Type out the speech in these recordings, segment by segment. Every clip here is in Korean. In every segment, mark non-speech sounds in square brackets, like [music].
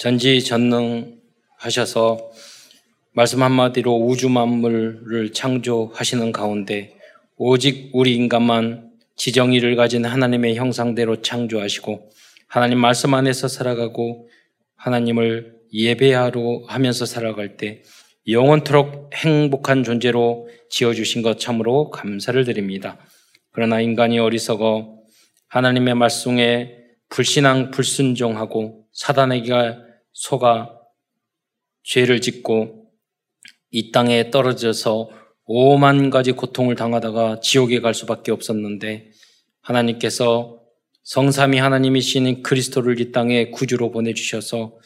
전지전능하셔서 말씀 한마디로 우주 만물을 창조하시는 가운데 오직 우리 인간만 지정의를 가진 하나님의 형상대로 창조하시고 하나님 말씀 안에서 살아가고 하나님을 예배하러 하면서 살아갈 때 영원토록 행복한 존재로 지어주신 것 참으로 감사를 드립니다. 그러나 인간이 어리석어 하나님의 말씀에 불신앙, 불순종하고 사단에게 속아 죄를 짓고 이 땅에 떨어져서 오만 가지 고통을 당하다가 지옥에 갈 수밖에 없었는데 하나님께서 성삼이 하나님이신 그리스도를 이 땅에 구주로 보내주셔서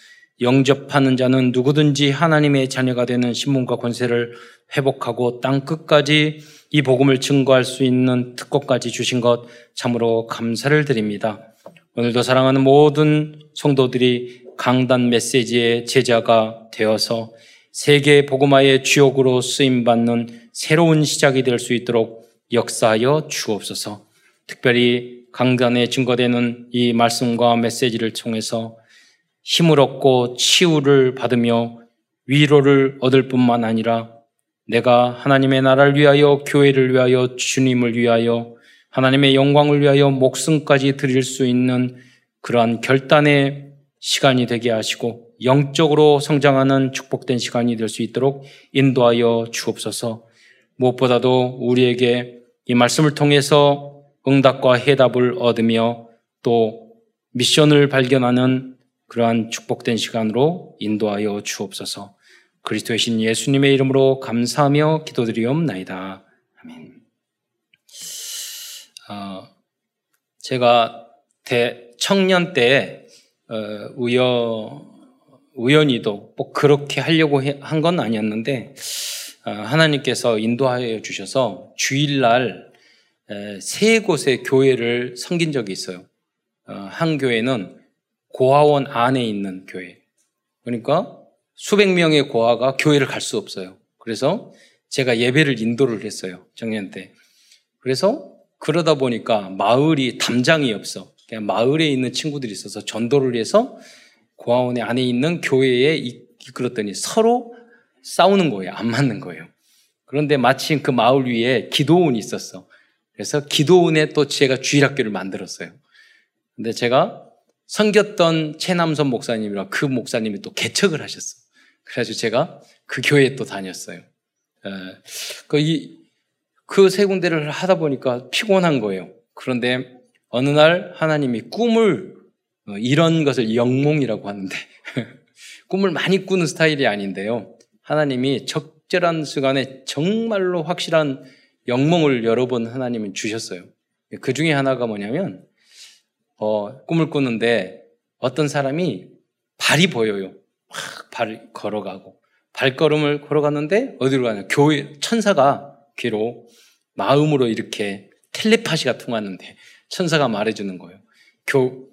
영접하는 자는 누구든지 하나님의 자녀가 되는 신문과 권세를 회복하고 땅 끝까지 이 복음을 증거할 수 있는 특권까지 주신 것 참으로 감사를 드립니다. 오늘도 사랑하는 모든 성도들이 강단 메시지의 제자가 되어서 세계 복음화의 주역으로 쓰임 받는 새로운 시작이 될 수 있도록 역사하여 주옵소서. 특별히 강단에 증거되는 이 말씀과 메시지를 통해서 힘을 얻고 치유를 받으며 위로를 얻을 뿐만 아니라 내가 하나님의 나라를 위하여 교회를 위하여 주님을 위하여 하나님의 영광을 위하여 목숨까지 드릴 수 있는 그러한 결단의 시간이 되게 하시고 영적으로 성장하는 축복된 시간이 될 수 있도록 인도하여 주옵소서. 무엇보다도 우리에게 이 말씀을 통해서 응답과 해답을 얻으며 또 미션을 발견하는 그러한 축복된 시간으로 인도하여 주옵소서. 그리스도의 신 예수님의 이름으로 감사하며 기도드리옵나이다. 아멘. 어, 제가 대, 청년 때 어, 우여 우연히도 꼭 그렇게 하려고 한 건 아니었는데 어, 하나님께서 인도하여 주셔서 주일날 에, 세 곳의 교회를 섬긴 적이 있어요. 어, 한 교회는 고아원 안에 있는 교회. 그러니까 수백 명의 고아가 교회를 갈 수 없어요. 그래서 제가 예배를 인도를 했어요. 정년 때. 그래서 그러다 보니까 마을이 담장이 없어. 그냥 마을에 있는 친구들이 있어서 전도를 해서 고아원의 안에 있는 교회에 이끌었더니 서로 싸우는 거예요. 안 맞는 거예요. 그런데 마침 그 마을 위에 기도원이 있었어. 그래서 기도원에 또 제가 주일학교를 만들었어요. 근데 제가 섬겼던 최남선 목사님이랑 그 목사님이 또 개척을 하셨어. 그래가지고 제가 그 교회에 또 다녔어요. 그, 이, 그세 군데를 하다 보니까 피곤한 거예요. 그런데 어느 날 하나님이 꿈을, 어, 이런 것을 영몽이라고 하는데, [laughs] 꿈을 많이 꾸는 스타일이 아닌데요. 하나님이 적절한 시간에 정말로 확실한 영몽을 여러 번 하나님은 주셨어요. 그 중에 하나가 뭐냐면, 어, 꿈을 꾸는데 어떤 사람이 발이 보여요. 막 발 걸어가고 발걸음을 걸어갔는데 어디로 가냐? 교회 천사가 귀로 마음으로 이렇게 텔레파시가 통하는데 천사가 말해주는 거예요. 교,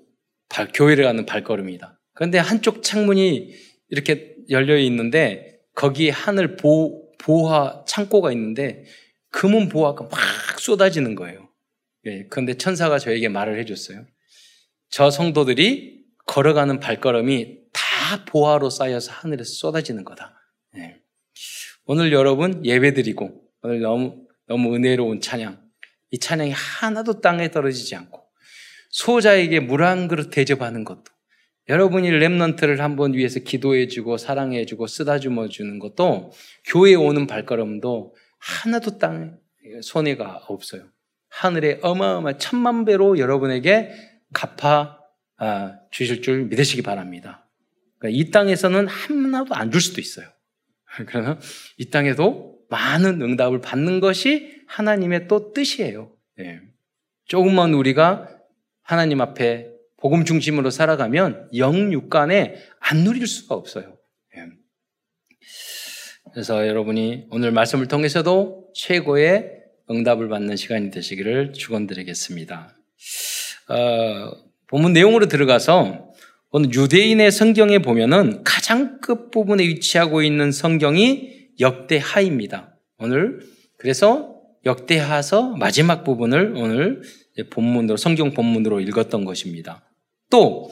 발, 교회를 가는 발걸음이다. 그런데 한쪽 창문이 이렇게 열려 있는데 거기에 하늘 보, 보화 창고가 있는데 금은 보화가 막 쏟아지는 거예요. 예, 그런데 천사가 저에게 말을 해줬어요. 저 성도들이 걸어가는 발걸음이 다 보화로 쌓여서 하늘에서 쏟아지는 거다. 네. 오늘 여러분 예배 드리고 오늘 너무 너무 은혜로운 찬양 이 찬양이 하나도 땅에 떨어지지 않고 소자에게 물 한 그릇 대접하는 것도 여러분이 랩런트를 한번 위해서 기도해주고 사랑해주고 쓰다듬어 주는 것도 교회에 오는 발걸음도 하나도 땅에 손해가 없어요. 하늘에 어마어마 천만 배로 여러분에게 갚아 아, 주실 줄 믿으시기 바랍니다. 그러니까 이 땅에서는 하나도 안 줄 수도 있어요. [laughs] 그러나 이 땅에도 많은 응답을 받는 것이 하나님의 또 뜻이에요. 네. 조금만 우리가 하나님 앞에 복음 중심으로 살아가면 영육간에 안 누릴 수가 없어요. 네. 그래서 여러분이 오늘 말씀을 통해서도 최고의 응답을 받는 시간이 되시기를 축원드리겠습니다. 어, 본문 내용으로 들어가서 오늘 유대인의 성경에 보면은 가장 끝 부분에 위치하고 있는 성경이 역대하입니다. 오늘 그래서 역대하서 마지막 부분을 오늘 본문으로 성경 본문으로 읽었던 것입니다. 또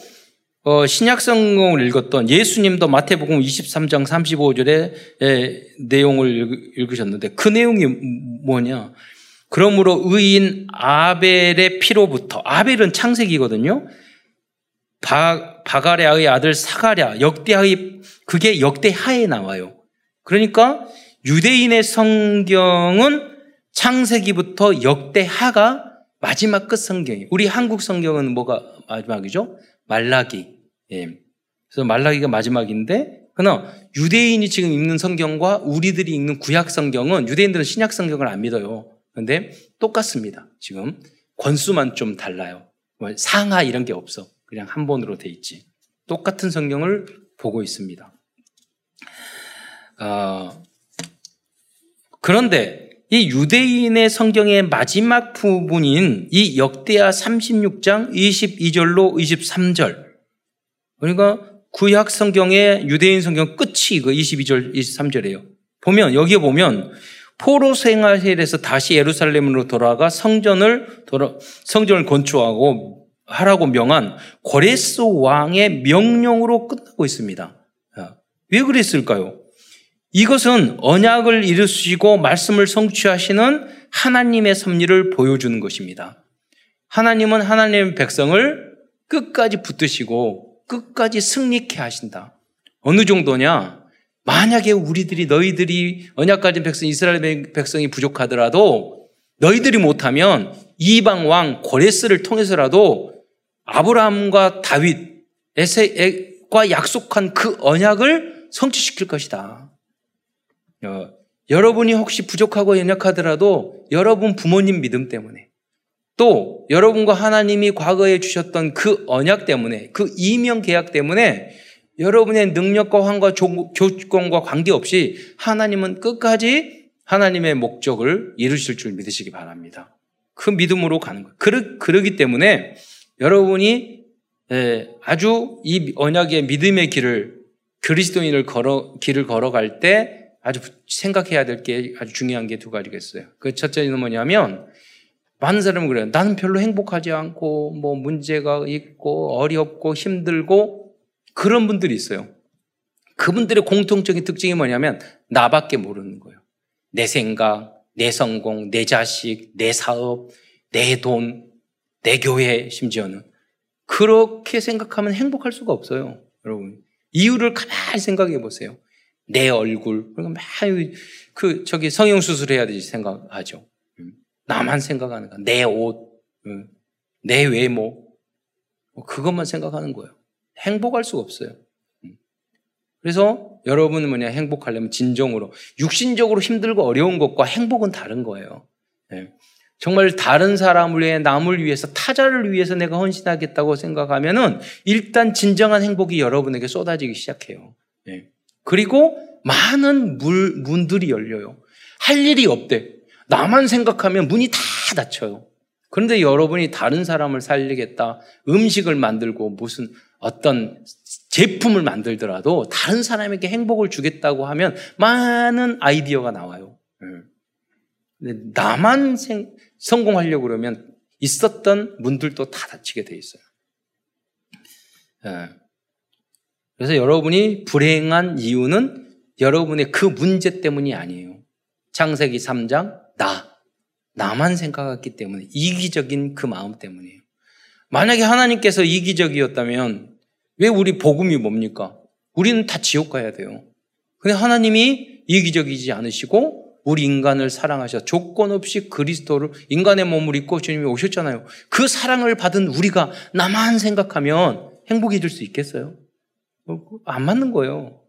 어, 신약 성경을 읽었던 예수님도 마태복음 23장 35절의 에, 내용을 읽으셨는데 그 내용이 뭐냐? 그러므로 의인 아벨의 피로부터 아벨은 창세기거든요. 바, 바가랴의 아들 사가랴 역대하의 그게 역대하에 나와요. 그러니까 유대인의 성경은 창세기부터 역대하가 마지막 끝 성경이에요. 우리 한국 성경은 뭐가 마지막이죠? 말라기. 예. 그래서 말라기가 마지막인데, 그러나 유대인이 지금 읽는 성경과 우리들이 읽는 구약 성경은 유대인들은 신약 성경을 안 믿어요. 그런데 똑같습니다. 지금 권수만 좀 달라요. 뭐 상하 이런 게 없어. 그냥 한 번으로 돼 있지. 똑같은 성경을 보고 있습니다. 어, 그런데 이 유대인의 성경의 마지막 부분인 이 역대하 36장 22절로 23절. 그러니까 구약 성경의 유대인 성경 끝이 이거 22절, 23절이에요. 보면, 여기에 보면 포로 생활에서 다시 예루살렘으로 돌아가 성전을 돌아, 성전을 건축하고 하라고 명한 고레스 왕의 명령으로 끝나고 있습니다. 왜 그랬을까요? 이것은 언약을 이루시고 말씀을 성취하시는 하나님의 섭리를 보여주는 것입니다. 하나님은 하나님의 백성을 끝까지 붙드시고 끝까지 승리케 하신다. 어느 정도냐? 만약에 우리들이 너희들이 언약 가진 백성 이스라엘 백성이 부족하더라도 너희들이 못하면 이방 왕 고레스를 통해서라도 아브라함과 다윗 에세과 약속한 그 언약을 성취시킬 것이다. 어, 여러분이 혹시 부족하고 연약하더라도 여러분 부모님 믿음 때문에 또 여러분과 하나님이 과거에 주셨던 그 언약 때문에 그 이명 계약 때문에 여러분의 능력과 환과 조건과 관계없이 하나님은 끝까지 하나님의 목적을 이루실 줄 믿으시기 바랍니다. 그 믿음으로 가는 거예요. 그러, 그러기 때문에 여러분이 예, 아주 이 언약의 믿음의 길을 그리스도인을 걸어 길을 걸어갈 때 아주 생각해야 될 게 아주 중요한 게 두 가지겠어요. 그 첫째는 뭐냐면 많은 사람은 그래요. 나는 별로 행복하지 않고 뭐 문제가 있고 어렵고 힘들고 그런 분들이 있어요. 그분들의 공통적인 특징이 뭐냐면 나밖에 모르는 거예요. 내 생각, 내 성공, 내 자식, 내 사업, 내 돈, 내 교회 심지어는 그렇게 생각하면 행복할 수가 없어요. 여러분. 이유를 가만히 생각해 보세요. 내 얼굴. 그러니까 막그 저기 성형 수술해야 되지 생각하죠. 음. 나만 생각하는 거야. 내 옷, 음. 내 외모. 뭐 그것만 생각하는 거예요. 행복할 수가 없어요. 음. 그래서 여러분은 뭐냐 행복하려면 진정으로 육신적으로 힘들고 어려운 것과 행복은 다른 거예요. 네. 정말 다른 사람을 위해 남을 위해서 타자를 위해서 내가 헌신하겠다고 생각하면은 일단 진정한 행복이 여러분에게 쏟아지기 시작해요. 네. 그리고 많은 물, 문들이 열려요. 할 일이 없대. 나만 생각하면 문이 다 닫혀요. 그런데 여러분이 다른 사람을 살리겠다, 음식을 만들고 무슨 어떤 제품을 만들더라도 다른 사람에게 행복을 주겠다고 하면 많은 아이디어가 나와요. 예. 나만 생, 성공하려고 그러면 있었던 문들도 다 닫히게 돼 있어요. 예. 그래서 여러분이 불행한 이유는 여러분의 그 문제 때문이 아니에요. 창세기 3장, 나. 나만 생각했기 때문에, 이기적인 그 마음 때문이에요. 만약에 하나님께서 이기적이었다면, 왜 우리 복음이 뭡니까? 우리는 다 지옥 가야 돼요. 근데 하나님이 이기적이지 않으시고, 우리 인간을 사랑하셔 조건 없이 그리스도를 인간의 몸을 입고 주님이 오셨잖아요. 그 사랑을 받은 우리가 나만 생각하면 행복해질 수 있겠어요? 어, 안 맞는 거예요.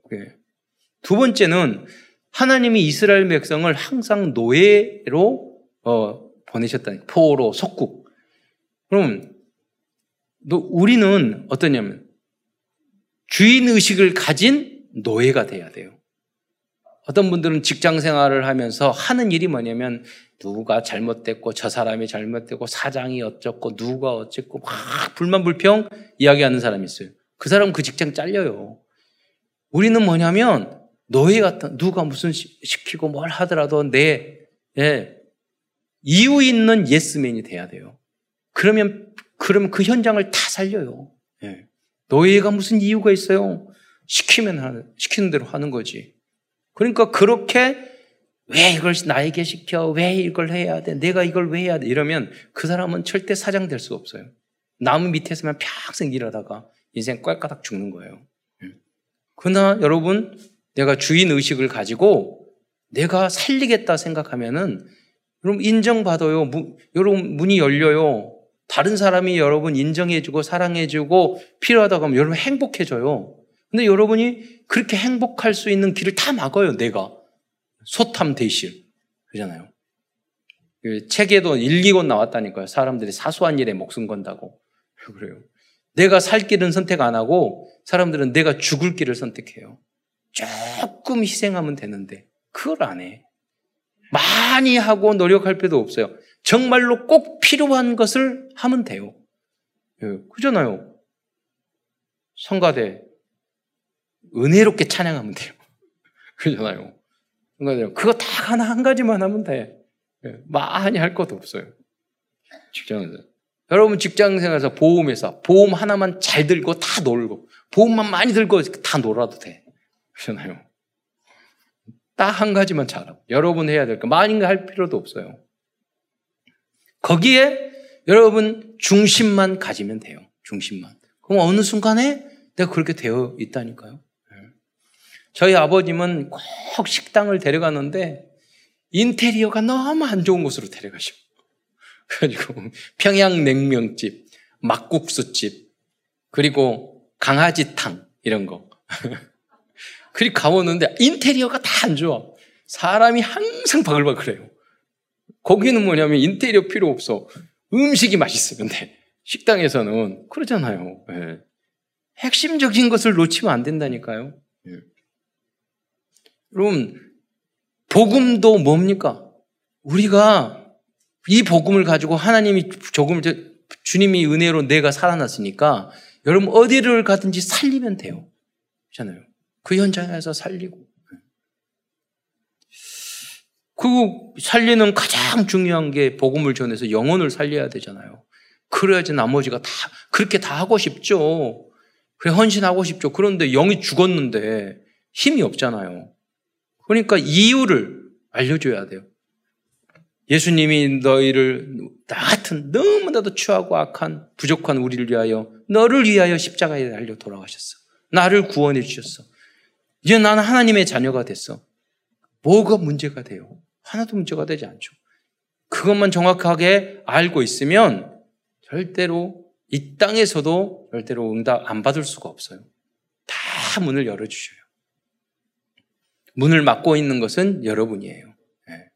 두 번째는 하나님이 이스라엘 백성을 항상 노예로 어, 보내셨다니 포로 속국. 그럼 우리는 어떠냐면 주인 의식을 가진 노예가 돼야 돼요. 어떤 분들은 직장 생활을 하면서 하는 일이 뭐냐면 누가 잘못됐고 저 사람이 잘못됐고 사장이 어쩌고 누가 어쨌고 막 불만 불평 이야기하는 사람이 있어요. 그 사람은 그 직장 잘려요. 우리는 뭐냐면 노예 같은 누가 무슨 시키고 뭘 하더라도 내 예, 이유 있는 예스맨이 돼야 돼요. 그러면 그러면 그 현장을 다 살려요. 예. 노예가 무슨 이유가 있어요? 시키면 하는, 시키는 대로 하는 거지. 그러니까 그렇게 왜 이걸 나에게 시켜? 왜 이걸 해야 돼? 내가 이걸 왜 해야 돼? 이러면 그 사람은 절대 사장 될 수 없어요. 나무 밑에서만 평생 일하다가 인생 꼴까닥 죽는 거예요. 그러나 여러분, 내가 주인 의식을 가지고 내가 살리겠다 생각하면은 여러분 인정받아요. 무, 여러분 문이 열려요. 다른 사람이 여러분 인정해주고 사랑해주고 필요하다고 하면 여러분 행복해져요. 근데 여러분이 그렇게 행복할 수 있는 길을 다 막아요, 내가. 소탐 대실. 그잖아요. 그 책에도 일기곤 나왔다니까요. 사람들이 사소한 일에 목숨 건다고. [laughs] 그래요. 내가 살 길은 선택 안 하고 사람들은 내가 죽을 길을 선택해요. 조금 희생하면 되는데 그걸 안 해. 많이 하고 노력할 필요도 없어요. 정말로 꼭 필요한 것을 하면 돼요. 예, 그잖아요. 성가대 은혜롭게 찬양하면 돼요. [laughs] 그잖아요. 성가대 그거 다 하나 한 가지만 하면 돼. 예, 많이 할 것도 없어요. 직장에서. 여러분 직장 생활에서 보험회사 보험 하나만 잘 들고 다 놀고 보험만 많이 들고 다 놀아도 돼. 그렇잖아요. 딱 한 가지만 잘하고 여러분 해야 될 거 많이 할 필요도 없어요. 거기에 여러분 중심만 가지면 돼요. 중심만. 그럼 어느 순간에 내가 그렇게 되어 있다니까요. 네. 저희 아버님은 꼭 식당을 데려가는데 인테리어가 너무 안 좋은 곳으로 데려가시고 그래가지고 평양냉면집, 막국수집, 그리고 강아지탕 이런 거. [laughs] 그리 가보는데 인테리어가 다 안 좋아. 사람이 항상 바글바글해요. 거기는 뭐냐면 인테리어 필요 없어. 음식이 맛있으면 돼. 식당에서는 그러잖아요. 네. 핵심적인 것을 놓치면 안 된다니까요. 네. 여러분 복음도 뭡니까? 우리가 이 복음을 가지고 하나님이 조금 주님이 은혜로 내가 살아났으니까 여러분 어디를 가든지 살리면 돼요. 그렇잖아요. 그 현장에서 살리고. 그 살리는 가장 중요한 게 복음을 전해서 영혼을 살려야 되잖아요. 그래야지 나머지가 다 그렇게 다 하고 싶죠. 그래 헌신하고 싶죠. 그런데 영이 죽었는데 힘이 없잖아요. 그러니까 이유를 알려줘야 돼요. 예수님이 너희를 나 같은 너무나도 추하고 악한 부족한 우리를 위하여 너를 위하여 십자가에 달려 돌아가셨어. 나를 구원해 주셨어. 이제 나는 하나님의 자녀가 됐어. 뭐가 문제가 돼요? 하나도 문제가 되지 않죠. 그것만 정확하게 알고 있으면 절대로 이 땅에서도 절대로 응답 안 받을 수가 없어요. 다 문을 열어주셔요. 문을 막고 있는 것은 여러분이에요. 네.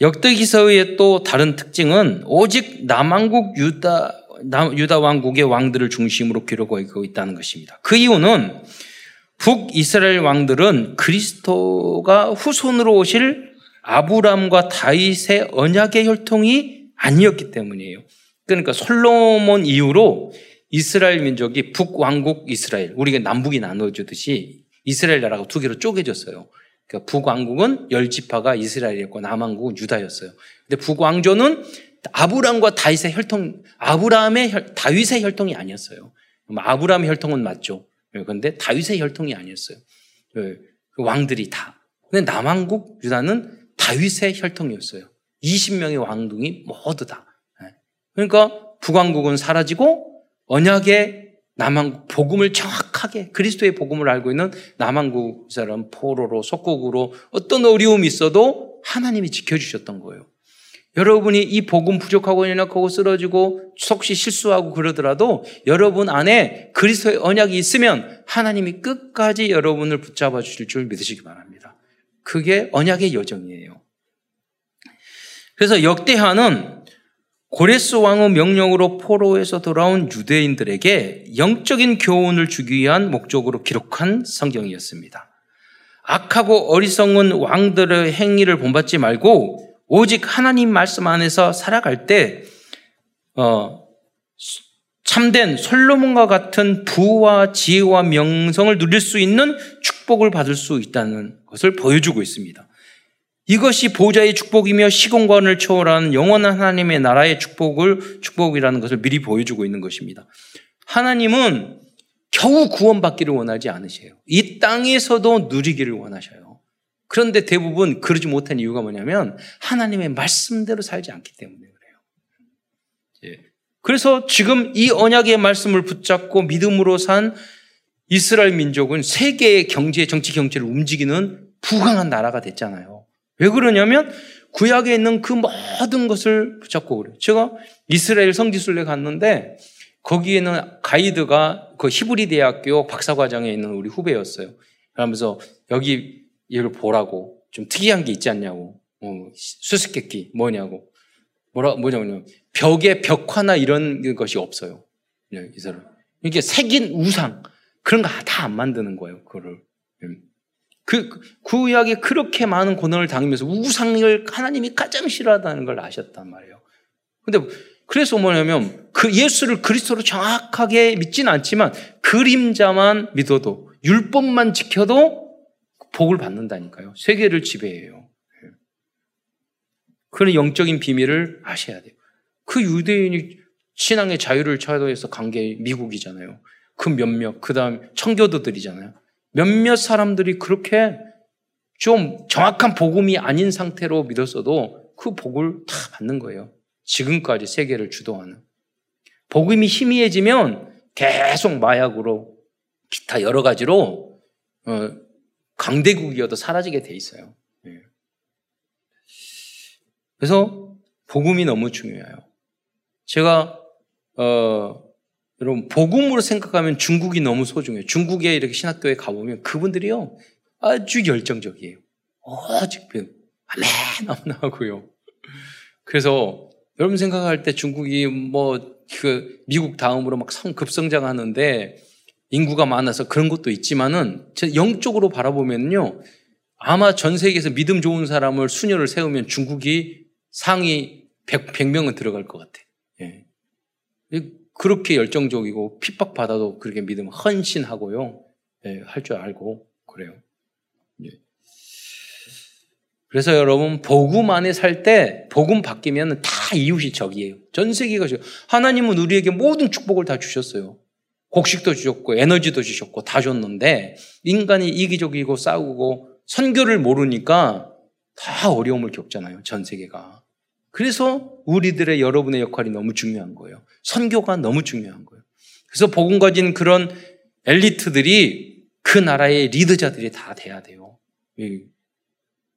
역대기서의 또 다른 특징은 오직 남왕국 유다 유다 왕국의 왕들을 중심으로 기록하고 있다는 것입니다. 그 이유는 북이스라엘 왕들은 그리스도가 후손으로 오실 아브람과 다윗의 언약의 혈통이 아니었기 때문이에요. 그러니까 솔로몬 이후로 이스라엘 민족이 북왕국 이스라엘, 우리가 남북이 나눠주듯이 이스라엘 나라가 두 개로 쪼개졌어요. 그러니까 북왕국은 열 지파가 이스라엘이었고 남왕국은 유다였어요. 근데 북왕조는 아브람과 다윗의 혈통, 아브람의 혈, 다윗의 혈통이 아니었어요. 아브람의 혈통은 맞죠. 그런데 다윗의 혈통이 아니었어요. 그 왕들이 다. 근데 남왕국 유다는 다윗의 혈통이었어요. 20명의 왕둥이 모두 다. 예. 그러니까 북왕국은 사라지고 언약의 남왕국 복음을 정확하게 그리스도의 복음을 알고 있는 남왕국 사람 포로로 속국으로 어떤 어려움이 있어도 하나님이 지켜주셨던 거예요. 여러분이 이 복음 부족하고 연약하고 쓰러지고 속시 실수하고 그러더라도 여러분 안에 그리스도의 언약이 있으면 하나님이 끝까지 여러분을 붙잡아 주실 줄 믿으시기 바랍니다. 그게 언약의 여정이에요. 그래서 역대하는 고레스 왕의 명령으로 포로에서 돌아온 유대인들에게 영적인 교훈을 주기 위한 목적으로 기록한 성경이었습니다. 악하고 어리석은 왕들의 행위를 본받지 말고 오직 하나님 말씀 안에서 살아갈 때, 어, 참된 솔로몬과 같은 부와 지혜와 명성을 누릴 수 있는 축복을 받을 수 있다는 것을 보여주고 있습니다. 이것이 보좌의 축복이며 시공간을 초월하는 영원한 하나님의 나라의 축복을 축복이라는 것을 미리 보여주고 있는 것입니다. 하나님은 겨우 구원받기를 원하지 않으세요. 이 땅에서도 누리기를 원하셔요. 그런데 대부분 그러지 못한 이유가 뭐냐면 하나님의 말씀대로 살지 않기 때문에 그래요. 예. 그래서 지금 이 언약의 말씀을 붙잡고 믿음으로 산 이스라엘 민족은 세계의 경제, 정치 경제를 움직이는 부강한 나라가 됐잖아요. 왜 그러냐면 구약에 있는 그 모든 것을 붙잡고 그래요. 제가 이스라엘 성지순례 갔는데 거기에는 가이드가 그 히브리 대학교 박사과정에 있는 우리 후배였어요. 그러면서 여기 이걸 보라고 좀 특이한 게 있지 않냐고. 어, 수수께끼 뭐냐고. 뭐라 뭐냐면 벽에 벽화나 이런 것이 없어요. 이 사람. 이게 색인 우상 그런 거 다 안 만드는 거예요. 그거를. 음. 그 구약에 그렇게 많은 고난을 당하면서 우상을 하나님이 가장 싫어하다는 걸 아셨단 말이에요. 근데 그래서 뭐냐면 그 예수를 그리스도로 정확하게 믿지는 않지만 그림자만 믿어도 율법만 지켜도 복을 받는다니까요. 세계를 지배해요. 그런 영적인 비밀을 아셔야 돼요. 그 유대인이 신앙의 자유를 찾아서 간 게 미국이잖아요. 그 몇몇, 그 다음 청교도들이잖아요. 몇몇 사람들이 그렇게 좀 정확한 복음이 아닌 상태로 믿었어도 그 복을 다 받는 거예요. 지금까지 세계를 주도하는. 복음이 희미해지면 계속 마약으로 기타 여러 가지로 어, 강대국이어도 사라지게 돼 있어요. 예. 그래서 복음이 너무 중요해요. 제가 어, 여러분 복음으로 생각하면 중국이 너무 소중해요. 중국에 이렇게 신학교에 가보면 그분들이요 아주 열정적이에요. 오직 아멘 아멘 하고요. 그래서 여러분 생각할 때 중국이 뭐 그 미국 다음으로 막 성 급성장하는데 인구가 많아서 그런 것도 있지만은 영적으로 바라보면요 아마 전 세계에서 믿음 좋은 사람을 수녀를 세우면 중국이 상위 100, 100명은 들어갈 것 같아. 예. 그렇게 열정적이고 핍박받아도 그렇게 믿음 헌신하고요. 예, 할 줄 알고 그래요. 예. 그래서 여러분 복음 안에 살 때 복음 바뀌면 다 이웃이 적이에요. 전 세계가 하나님은 우리에게 모든 축복을 다 주셨어요. 곡식도 주셨고 에너지도 주셨고 다 줬는데 인간이 이기적이고 싸우고 선교를 모르니까 다 어려움을 겪잖아요. 전 세계가. 그래서 우리들의 여러분의 역할이 너무 중요한 거예요. 선교가 너무 중요한 거예요. 그래서 복음 가진 그런 엘리트들이 그 나라의 리더자들이 다 돼야 돼요.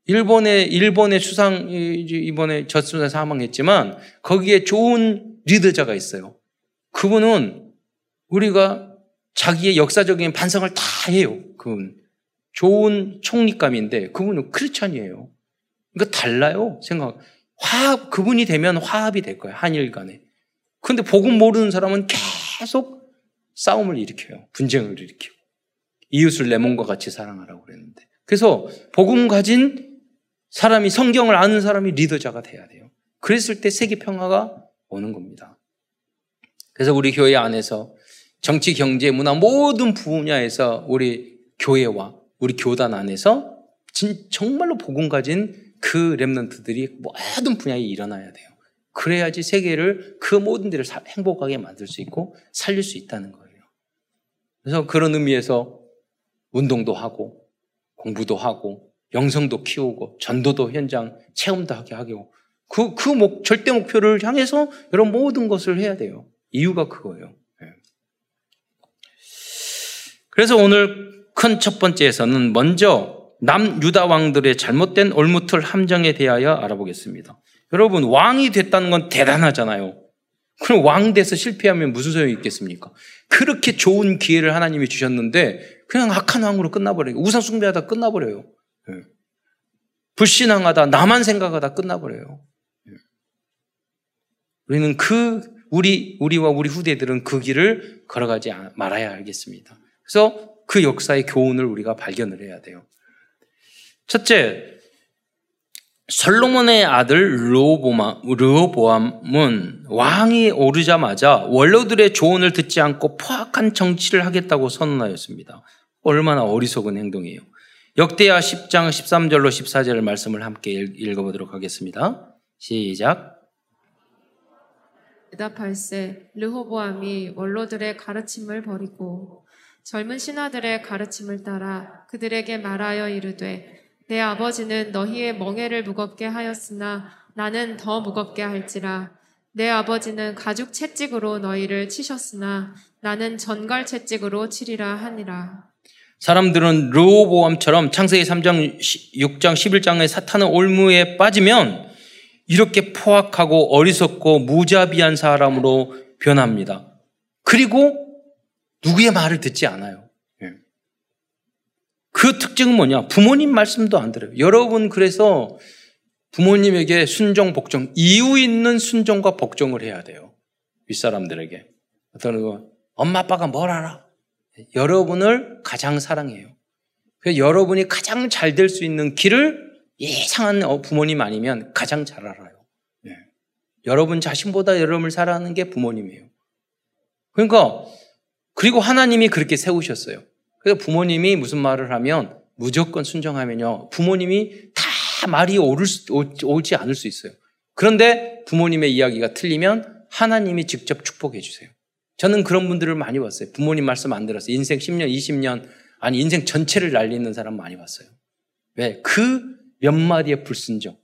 일본의 일본의 수상 이번에 저수자 사망했지만 거기에 좋은 리더자가 있어요. 그분은 우리가 자기의 역사적인 반성을 다 해요. 그분 좋은 총리감인데 그분은 크리스찬이에요. 그러니까 달라요. 생각. 화합, 그분이 되면 화합이 될 거예요. 한일 간에. 근데 복음 모르는 사람은 계속 싸움을 일으켜요. 분쟁을 일으키고. 이웃을 내 몸과 같이 사랑하라고 그랬는데. 그래서 복음 가진 사람이 성경을 아는 사람이 리더자가 돼야 돼요. 그랬을 때 세계 평화가 오는 겁니다. 그래서 우리 교회 안에서 정치, 경제, 문화 모든 분야에서 우리 교회와 우리 교단 안에서 진, 정말로 복음 가진 그 랩런트들이 모든 분야에 일어나야 돼요. 그래야지 세계를 그 모든 데를 행복하게 만들 수 있고 살릴 수 있다는 거예요. 그래서 그런 의미에서 운동도 하고 공부도 하고 영성도 키우고 전도도 현장 체험도 하게 하고 그, 그 목, 절대 목표를 향해서 이런 모든 것을 해야 돼요. 이유가 그거예요. 네. 그래서 오늘 큰 첫 번째에서는 먼저 남유다 왕들의 잘못된 올무틀 함정에 대하여 알아보겠습니다. 여러분, 왕이 됐다는 건 대단하잖아요. 그럼 왕 돼서 실패하면 무슨 소용이 있겠습니까? 그렇게 좋은 기회를 하나님이 주셨는데 그냥 악한 왕으로 끝나버려요. 우상숭배하다 끝나버려요. 예. 불신앙하다, 나만 생각하다 끝나버려요. 예. 우리는 그, 우리, 우리와 우리 후대들은 그 길을 걸어가지 말아야 알겠습니다. 그래서 그 역사의 교훈을 우리가 발견을 해야 돼요. 첫째, 솔로몬의 아들 르호보암은 왕이 오르자마자 원로들의 조언을 듣지 않고 포악한 정치를 하겠다고 선언하였습니다. 얼마나 어리석은 행동이에요. 역대하 10장 13절로 14절 말씀을 함께 읽어보도록 하겠습니다. 시작. 대답할세 르호보암이 원로들의 가르침을 버리고 젊은 신하들의 가르침을 따라 그들에게 말하여 이르되 내 아버지는 너희의 멍에를 무겁게 하였으나 나는 더 무겁게 할지라 내 아버지는 가죽 채찍으로 너희를 치셨으나 나는 전갈 채찍으로 치리라 하니라. 사람들은 르호보암처럼 창세기 3장, 6장, 11장의 사탄의 올무에 빠지면 이렇게 포악하고 어리석고 무자비한 사람으로 변합니다. 그리고 누구의 말을 듣지 않아요. 예. 그 특징은 뭐냐? 부모님 말씀도 안 들어요. 여러분 그래서 부모님에게 순종, 복종, 이유 있는 순종과 복종을 해야 돼요. 윗사람들에게. 어떤 거, 엄마, 아빠가 뭘 알아? 여러분을 가장 사랑해요. 그래서 여러분이 가장 잘 될 수 있는 길을 이상한 어, 부모님 아니면 가장 잘 알아요. 네. 여러분 자신보다 여러분을 사랑하는 게 부모님이에요. 그러니까, 그리고 하나님이 그렇게 세우셨어요. 그래서 부모님이 무슨 말을 하면 무조건 순종하면요. 부모님이 다 말이 옳을 수, 옳지 않을 수 있어요. 그런데 부모님의 이야기가 틀리면 하나님이 직접 축복해 주세요. 저는 그런 분들을 많이 봤어요. 부모님 말씀 안 들었어요. 인생 10년, 20년, 아니 인생 전체를 날리는 사람 많이 봤어요. 왜? 그 몇 마디의 불순종.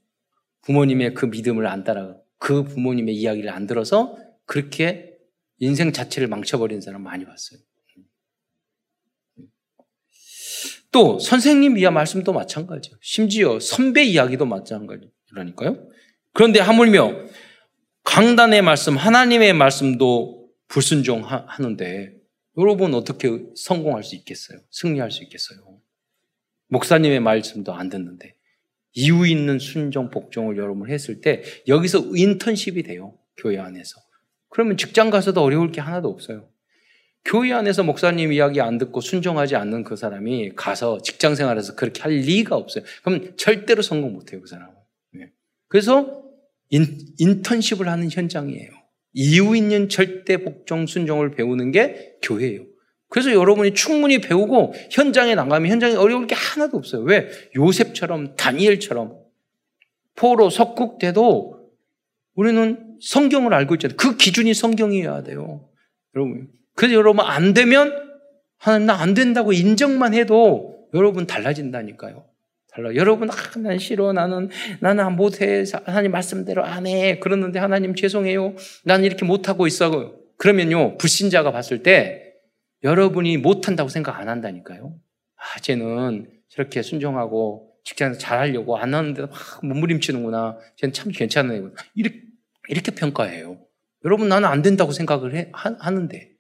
부모님의 그 믿음을 안 따라, 그 부모님의 이야기를 안 들어서 그렇게 인생 자체를 망쳐버리는 사람 많이 봤어요. 또 선생님 이야 말씀도 마찬가지예요. 심지어 선배 이야기도 마찬가지라니까요. 그런데 하물며 강단의 말씀, 하나님의 말씀도 불순종하는데 여러분 어떻게 성공할 수 있겠어요? 승리할 수 있겠어요? 목사님의 말씀도 안 듣는데 이유 있는 순종, 복종을 여러분 했을 때 여기서 인턴십이 돼요. 교회 안에서. 그러면 직장 가서도 어려울 게 하나도 없어요. 교회 안에서 목사님 이야기 안 듣고 순종하지 않는 그 사람이 가서 직장 생활에서 그렇게 할 리가 없어요. 그럼 절대로 성공 못 해요, 그 사람은. 네. 그래서 인, 인턴십을 하는 현장이에요. 이유 있는 절대 복종 순종을 배우는 게 교회예요. 그래서 여러분이 충분히 배우고 현장에 나가면 현장에 어려울 게 하나도 없어요. 왜? 요셉처럼 다니엘처럼 포로 석국 때도 우리는 성경을 알고 있잖아요. 그 기준이 성경이어야 돼요. 여러분 그래서 여러분 안 되면 하나님 나 안 된다고 인정만 해도 여러분 달라진다니까요. 달라. 여러분, 아, 난 싫어. 나는, 나는 못해. 하나님 말씀대로 안 해. 그러는데 하나님 죄송해요. 나는 이렇게 못하고 있어. 그러면요, 불신자가 봤을 때 여러분이 못한다고 생각 안 한다니까요. 아, 쟤는 저렇게 순종하고 직장에서 잘하려고 안 하는데 막 몸부림치는구나. 쟤는 참 괜찮은 애고. 이렇게, 이렇게 평가해요. 여러분, 나는 안 된다고 생각을 해, 하, 하는데.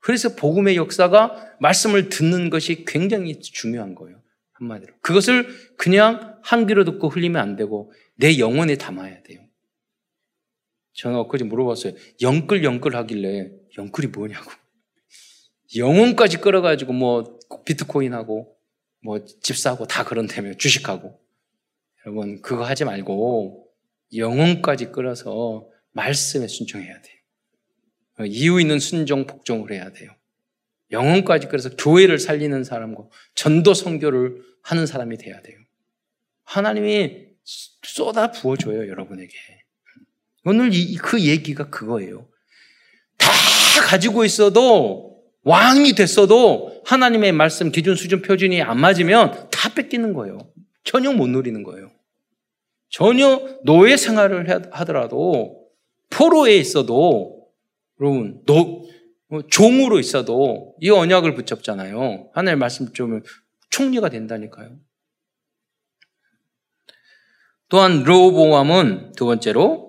그래서 복음의 역사가 말씀을 듣는 것이 굉장히 중요한 거예요. 한마디로. 그것을 그냥 한 귀로 듣고 흘리면 안 되고 내 영혼에 담아야 돼요. 저는 엊그제 물어봤어요. 영끌 영끌 하길래 영끌이 뭐냐고. 영혼까지 끌어가지고 뭐 비트코인하고 뭐 집 사고 다 그런다며 주식하고. 여러분 그거 하지 말고 영혼까지 끌어서 말씀에 순종해야 돼요. 어, 이유 있는 순종, 복종을 해야 돼요. 영혼까지 그래서 교회를 살리는 사람과 전도 선교를 하는 사람이 돼야 돼요. 하나님이 쏟아 부어줘요, 여러분에게. 오늘 이, 그 얘기가 그거예요. 다 가지고 있어도 왕이 됐어도 하나님의 말씀 기준 수준 표준이 안 맞으면 다 뺏기는 거예요. 전혀 못 누리는 거예요. 전혀 노예 생활을 하더라도 포로에 있어도 여러분, 너, 뭐 종으로 있어도 이 언약을 붙잡잖아요. 하나님 말씀 좀 총리가 된다니까요. 또한 르호보암은 두 번째로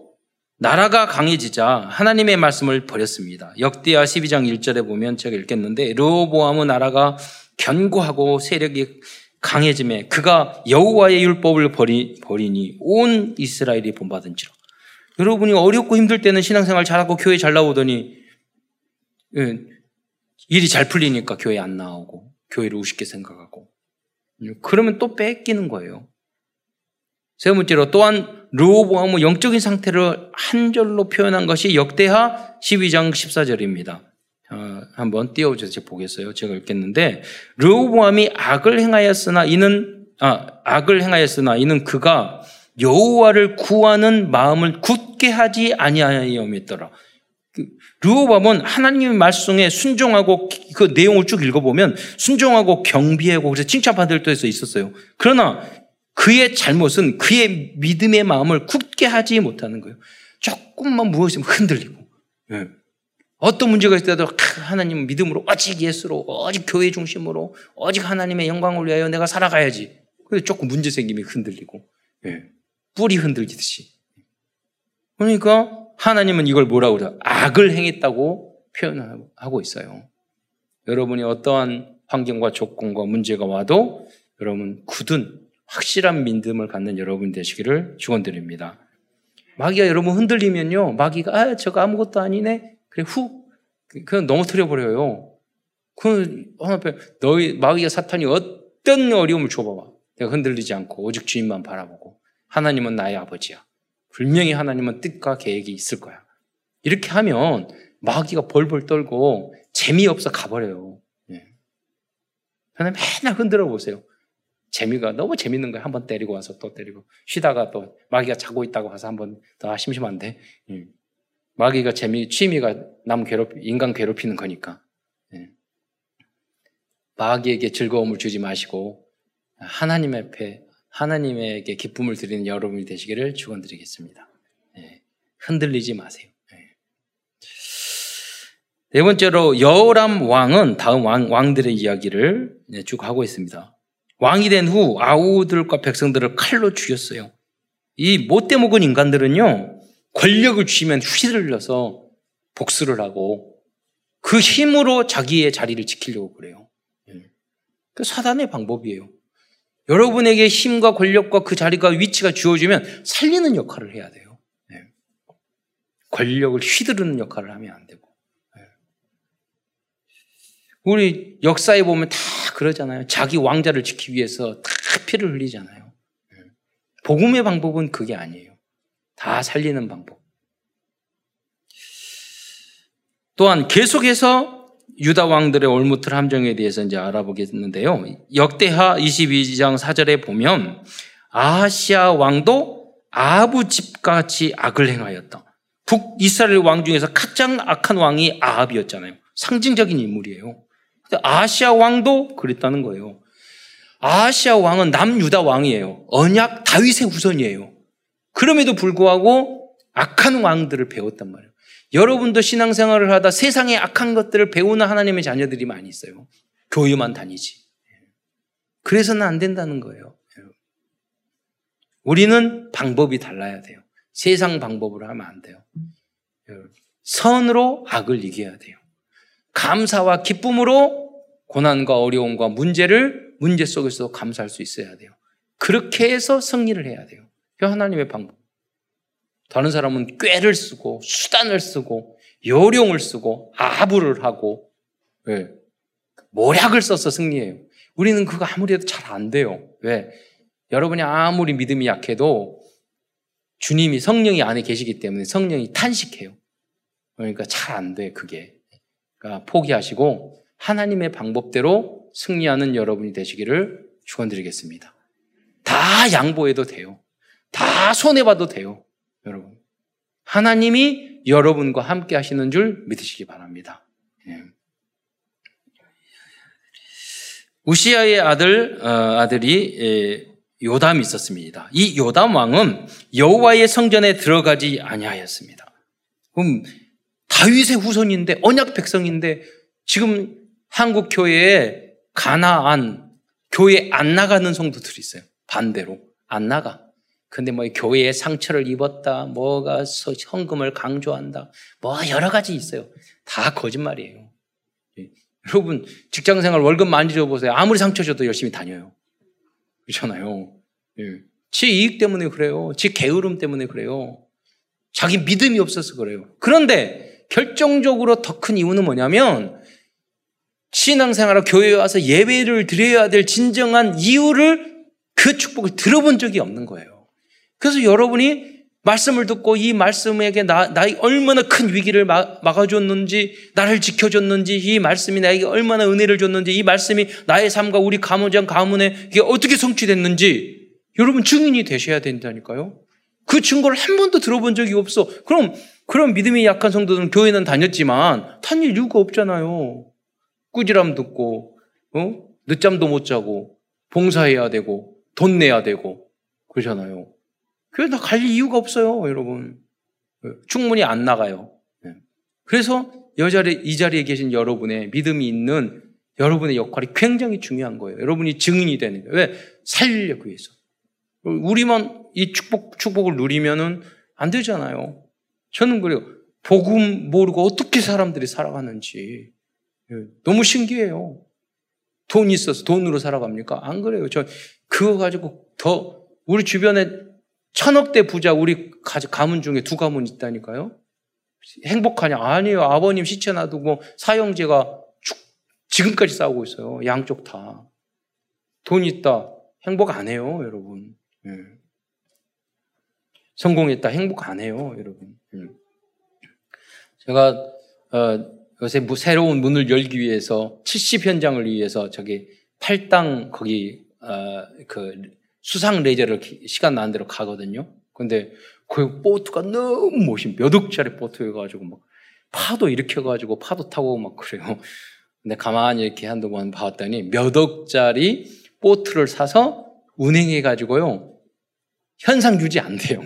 나라가 강해지자 하나님의 말씀을 버렸습니다. 역대하 12장 1절에 보면 제가 읽겠는데 르호보암은 나라가 견고하고 세력이 강해짐에 그가 여호와의 율법을 버리, 버리니 온 이스라엘이 본받은지라. 여러분이 어렵고 힘들 때는 신앙생활 잘하고 교회 잘 나오더니 예, 일이 잘 풀리니까 교회 안 나오고 교회를 우습게 생각하고 그러면 또 뺏기는 거예요. 세 번째로 또한 르호보암의 영적인 상태를 한 절로 표현한 것이 역대하 12장 14절입니다. 어, 한번 띄워주세요. 보겠어요. 제가 읽겠는데 르호보암이 악을 행하였으나 이는 아, 악을 행하였으나 이는 그가 여호와를 구하는 마음을 굳게 하지 아니하였더라. 그 르호밤은 하나님의 말씀에 순종하고 그 내용을 쭉 읽어보면 순종하고 경비하고 그래서 칭찬받을 때에서 있었어요. 그러나 그의 잘못은 그의 믿음의 마음을 굳게 하지 못하는 거예요. 조금만 무엇이면 흔들리고. 네. 어떤 문제가 있을 때도 하나님 믿음으로 오직 예수로 오직 교회 중심으로 오직 하나님의 영광을 위하여 내가 살아가야지. 그래서 조금 문제 생기면 흔들리고 네. 뿌리 흔들리듯이. 그러니까 하나님은 이걸 뭐라고 그래요? 악을 행했다고 표현하고 있어요. 여러분이 어떠한 환경과 조건과 문제가 와도 여러분 굳은 확실한 믿음을 갖는 여러분 되시기를 축원드립니다. 마귀가 여러분 흔들리면요, 마귀가 아 저거 아무것도 아니네. 그래 후 그냥 넘어뜨려 버려요. 그 앞에 너희 마귀가 사탄이 어떤 어려움을 줘봐봐. 내가 흔들리지 않고 오직 주님만 바라보고 하나님은 나의 아버지야. 분명히 하나님은 뜻과 계획이 있을 거야. 이렇게 하면 마귀가 벌벌 떨고 재미없어 가버려요. 예. 그냥 맨날 흔들어 보세요. 재미가 너무 재밌는 거예요. 한번 때리고 와서 또 때리고 쉬다가 또 마귀가 자고 있다고 와서 한번 더 심심한데 예. 마귀가 재미 취미가 남 괴롭 인간 괴롭히는 거니까 예. 마귀에게 즐거움을 주지 마시고 하나님 앞에 하나님에게 기쁨을 드리는 여러분이 되시기를 축원드리겠습니다. 예. 흔들리지 마세요. 예. 네 번째로 여호람 왕은 다음 왕, 왕들의 이야기를 네, 쭉 하고 있습니다. 왕이 된 후 아우들과 백성들을 칼로 죽였어요. 이 못돼 먹은 인간들은요 권력을 주시면 휘둘려서 복수를 하고 그 힘으로 자기의 자리를 지키려고 그래요. 예. 그 사단의 방법이에요. 여러분에게 힘과 권력과 그 자리가 위치가 주어지면 살리는 역할을 해야 돼요. 네. 권력을 휘두르는 역할을 하면 안 되고. 네. 우리 역사에 보면 다 그러잖아요. 자기 왕자를 지키기 위해서 다 피를 흘리잖아요. 네. 복음의 방법은 그게 아니에요. 다 살리는 방법. 또한 계속해서 유다 왕들의 올무틀 함정에 대해서 이제 알아보겠는데요. 역대하 22장 4절에 보면 아시아 왕도 아부 집같이 악을 행하였다. 북이스라엘 왕 중에서 가장 악한 왕이 아합이었잖아요. 상징적인 인물이에요. 아시아 왕도 그랬다는 거예요. 아시아 왕은 남유다 왕이에요. 언약 다윗의 후손이에요. 그럼에도 불구하고 악한 왕들을 배웠단 말이에요. 여러분도 신앙생활을 하다 세상의 악한 것들을 배우는 하나님의 자녀들이 많이 있어요. 교회만 다니지. 그래서는 안 된다는 거예요. 우리는 방법이 달라야 돼요. 세상 방법으로 하면 안 돼요. 선으로 악을 이겨야 돼요. 감사와 기쁨으로 고난과 어려움과 문제를 문제 속에서 감사할 수 있어야 돼요. 그렇게 해서 승리를 해야 돼요. 하나님의 방법. 다른 사람은 꾀를 쓰고 수단을 쓰고 요령을 쓰고 아부를 하고 왜? 모략을 써서 승리해요. 우리는 그거 아무리 해도 잘 안 돼요. 왜? 여러분이 아무리 믿음이 약해도 주님이 성령이 안에 계시기 때문에 성령이 탄식해요. 그러니까 잘 안 돼, 그게. 그러니까 포기하시고 하나님의 방법대로 승리하는 여러분이 되시기를 축원드리겠습니다. 다 양보해도 돼요. 다 손해 봐도 돼요. 여러분. 하나님이 여러분과 함께 하시는 줄 믿으시기 바랍니다. 예. 우시아의 아들 어, 아들이 예, 요담이 있었습니다. 이 요담 왕은 여호와의 성전에 들어가지 아니하였습니다. 그럼 다윗의 후손인데 언약 백성인데 지금 한국 교회에 가나안 교회 안 나가는 성도들이 있어요. 반대로 안 나가. 근데 뭐 교회에 상처를 입었다, 뭐가 헌금을 강조한다, 뭐 여러 가지 있어요. 다 거짓말이에요. 예. 여러분 직장 생활 월급 많이 줘보세요. 아무리 상처 줘도 열심히 다녀요. 그렇잖아요. 예. 지 이익 때문에 그래요. 지 게으름 때문에 그래요. 자기 믿음이 없어서 그래요. 그런데 결정적으로 더 큰 이유는 뭐냐면 신앙생활을 교회에 와서 예배를 드려야 될 진정한 이유를 그 축복을 들어본 적이 없는 거예요. 그래서 여러분이 말씀을 듣고 이 말씀에게 나, 나의 얼마나 큰 위기를 막, 막아줬는지, 나를 지켜줬는지, 이 말씀이 나에게 얼마나 은혜를 줬는지, 이 말씀이 나의 삶과 우리 가문장 가문에 이게 어떻게 성취됐는지, 여러분 증인이 되셔야 된다니까요. 그 증거를 한 번도 들어본 적이 없어. 그럼, 그럼 믿음이 약한 성도들은 교회는 다녔지만, 다닐 이유가 없잖아요. 꾸지람 듣고, 어? 늦잠도 못 자고, 봉사해야 되고, 돈 내야 되고, 그러잖아요. 교회 나갈 이유가 없어요, 여러분. 충분히 안 나가요. 네. 그래서 이 자리, 이 자리에 계신 여러분의 믿음이 있는 여러분의 역할이 굉장히 중요한 거예요. 여러분이 증인이 되는 거예요. 왜? 살리려고 위해서. 우리만 이 축복, 축복을 누리면은 안 되잖아요. 저는 그래요. 복음 모르고 어떻게 사람들이 살아가는지. 예, 너무 신기해요. 돈 있어서 돈으로 살아갑니까? 안 그래요. 저 그거 가지고 더 우리 주변에 천억대 부자 우리 가문 중에 두 가문 있다니까요. 행복하냐? 아니에요. 아버님 시체 놔두고 사형제가 지금까지 싸우고 있어요. 양쪽 다. 돈 있다. 행복 안 해요, 여러분. 예. 성공했다. 행복 안 해요, 여러분. 예. 제가 어, 요새 새로운 문을 열기 위해서 70 현장을 위해서 저기 팔당 거기 어, 그 수상 레저를 시간 나는 대로 가거든요. 근데 그 보트가 너무 멋있, 몇 억짜리 보트여가지고 막 파도 일으켜가지고 파도 타고 막 그래요. 근데 가만히 이렇게 한두 번 봤더니 몇 억짜리 보트를 사서 운행해가지고요. 현상 유지 안 돼요.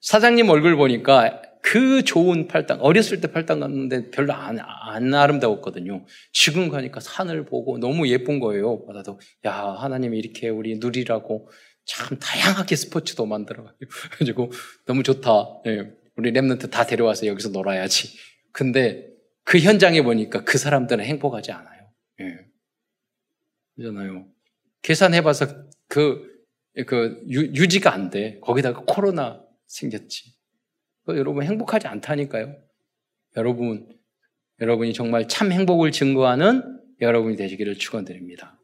사장님 얼굴 보니까 그 좋은 팔당, 어렸을 때 팔당 갔는데 별로 안, 안 아름다웠거든요. 지금 가니까 산을 보고 너무 예쁜 거예요. 바다도. 야, 하나님이 이렇게 우리 누리라고 참 다양하게 스포츠도 만들어가지고 [laughs] 너무 좋다. 예, 우리 랩런트 다 데려와서 여기서 놀아야지. 근데 그 현장에 보니까 그 사람들은 행복하지 않아요. 예. 그잖아요. 계산해봐서 그, 그 유, 지가 안 돼. 거기다가 코로나 생겼지. 여러분 행복하지 않다니까요. 여러분, 여러분이 정말 참 행복을 증거하는 여러분이 되시기를 축원드립니다.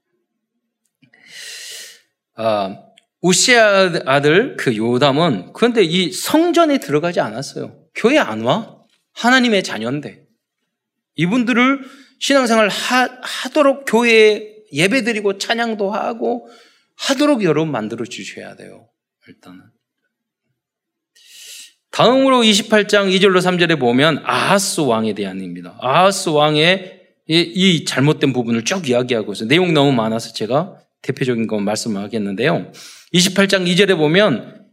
아, 우시아 아들 그 요담은 그런데 이 성전에 들어가지 않았어요. 교회 안 와? 하나님의 자녀인데 이분들을 신앙생활 하, 하도록 교회에 예배드리고 찬양도 하고 하도록 여러분 만들어 주셔야 돼요. 일단은. 다음으로 28장 2절로 3절에 보면 아하스 왕에 대한 입니다. 아하스 왕의 이, 이 잘못된 부분을 쭉 이야기하고 있어요. 내용 너무 많아서 제가 대표적인 거 말씀을 하겠는데요. 28장 2절에 보면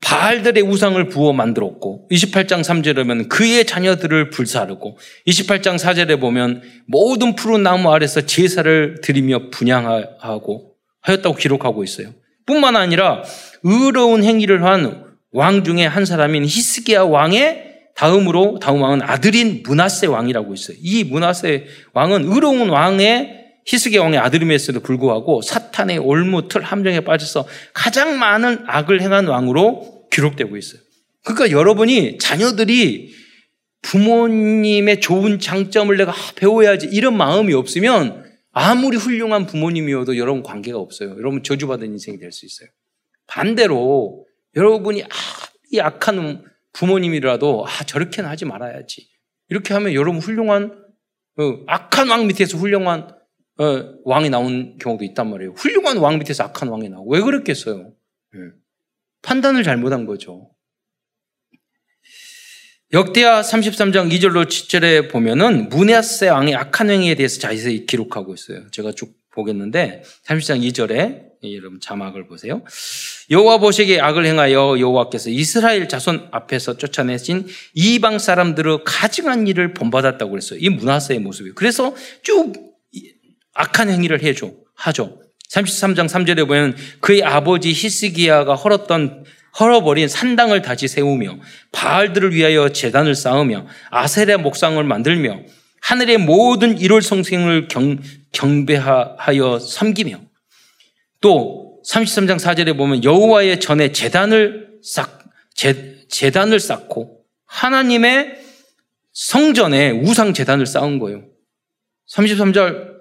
바알들의 우상을 부어 만들었고 28장 3절에 보면 그의 자녀들을 불사르고 28장 4절에 보면 모든 푸른 나무 아래서 제사를 드리며 분양하고 하였다고 기록하고 있어요. 뿐만 아니라 의로운 행위를 한 왕 중에 한 사람인 히스기야 왕의 다음으로 다음 왕은 아들인 문하세 왕이라고 있어요. 이 문하세 왕은 의로운 왕의 히스기야 왕의 아들임에서도 불구하고 사탄의 올무틀 함정에 빠져서 가장 많은 악을 행한 왕으로 기록되고 있어요. 그러니까 여러분이 자녀들이 부모님의 좋은 장점을 내가 배워야지 이런 마음이 없으면 아무리 훌륭한 부모님이어도 여러분 관계가 없어요. 여러분 저주받은 인생이 될 수 있어요. 반대로 여러분이 아무리 약한 부모님이라도 아 저렇게는 하지 말아야지. 이렇게 하면 여러분 훌륭한 어, 악한 왕 밑에서 훌륭한 어, 왕이 나온 경우도 있단 말이에요. 훌륭한 왕 밑에서 악한 왕이 나오고 왜 그랬겠어요? 예. 판단을 잘못한 거죠. 역대하 33장 2절로 7절에 보면은 문야세 왕의 악한 행위에 대해서 자세히 기록하고 있어요. 제가 쭉 보겠는데 30장 2절에 여러분 자막을 보세요. 여호와 보시기에 악을 행하여 여호와께서 이스라엘 자손 앞에서 쫓아내신 이방 사람들의 가증한 일을 본받았다고 그랬어요. 이 문화세의 모습이에요. 그래서 쭉 악한 행위를 해줘 하죠. 33장 3절에 보면 그의 아버지 히스기야가 헐었던 헐어버린 산당을 다시 세우며 바알들을 위하여 재단을 쌓으며 아세레 목상을 만들며 하늘의 모든 일월 성생을 경, 경배하여 섬기며 또 33장 4절에 보면 여호와의 전에 재단을 쌓 재, 재단을 쌓고 하나님의 성전에 우상 재단을 쌓은 거예요. 33절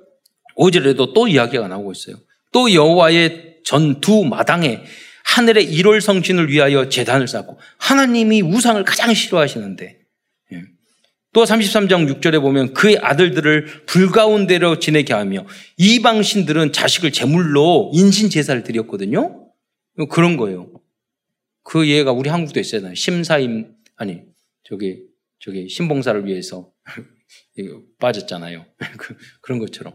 5절에도 또 이야기가 나오고 있어요. 또 여호와의 전 두 마당에 하늘의 일월 성신을 위하여 재단을 쌓고 하나님이 우상을 가장 싫어하시는데 예. 또 33장 6절에 보면 그의 아들들을 불가운데로 지내게 하며 이방 신들은 자식을 제물로 인신 제사를 드렸거든요. 그런 거예요. 그 예가 우리 한국도 있잖아요. 심사임 아니 저기 저기 신봉사를 위해서 [laughs] 빠졌잖아요. [laughs] 그, 그런 것처럼.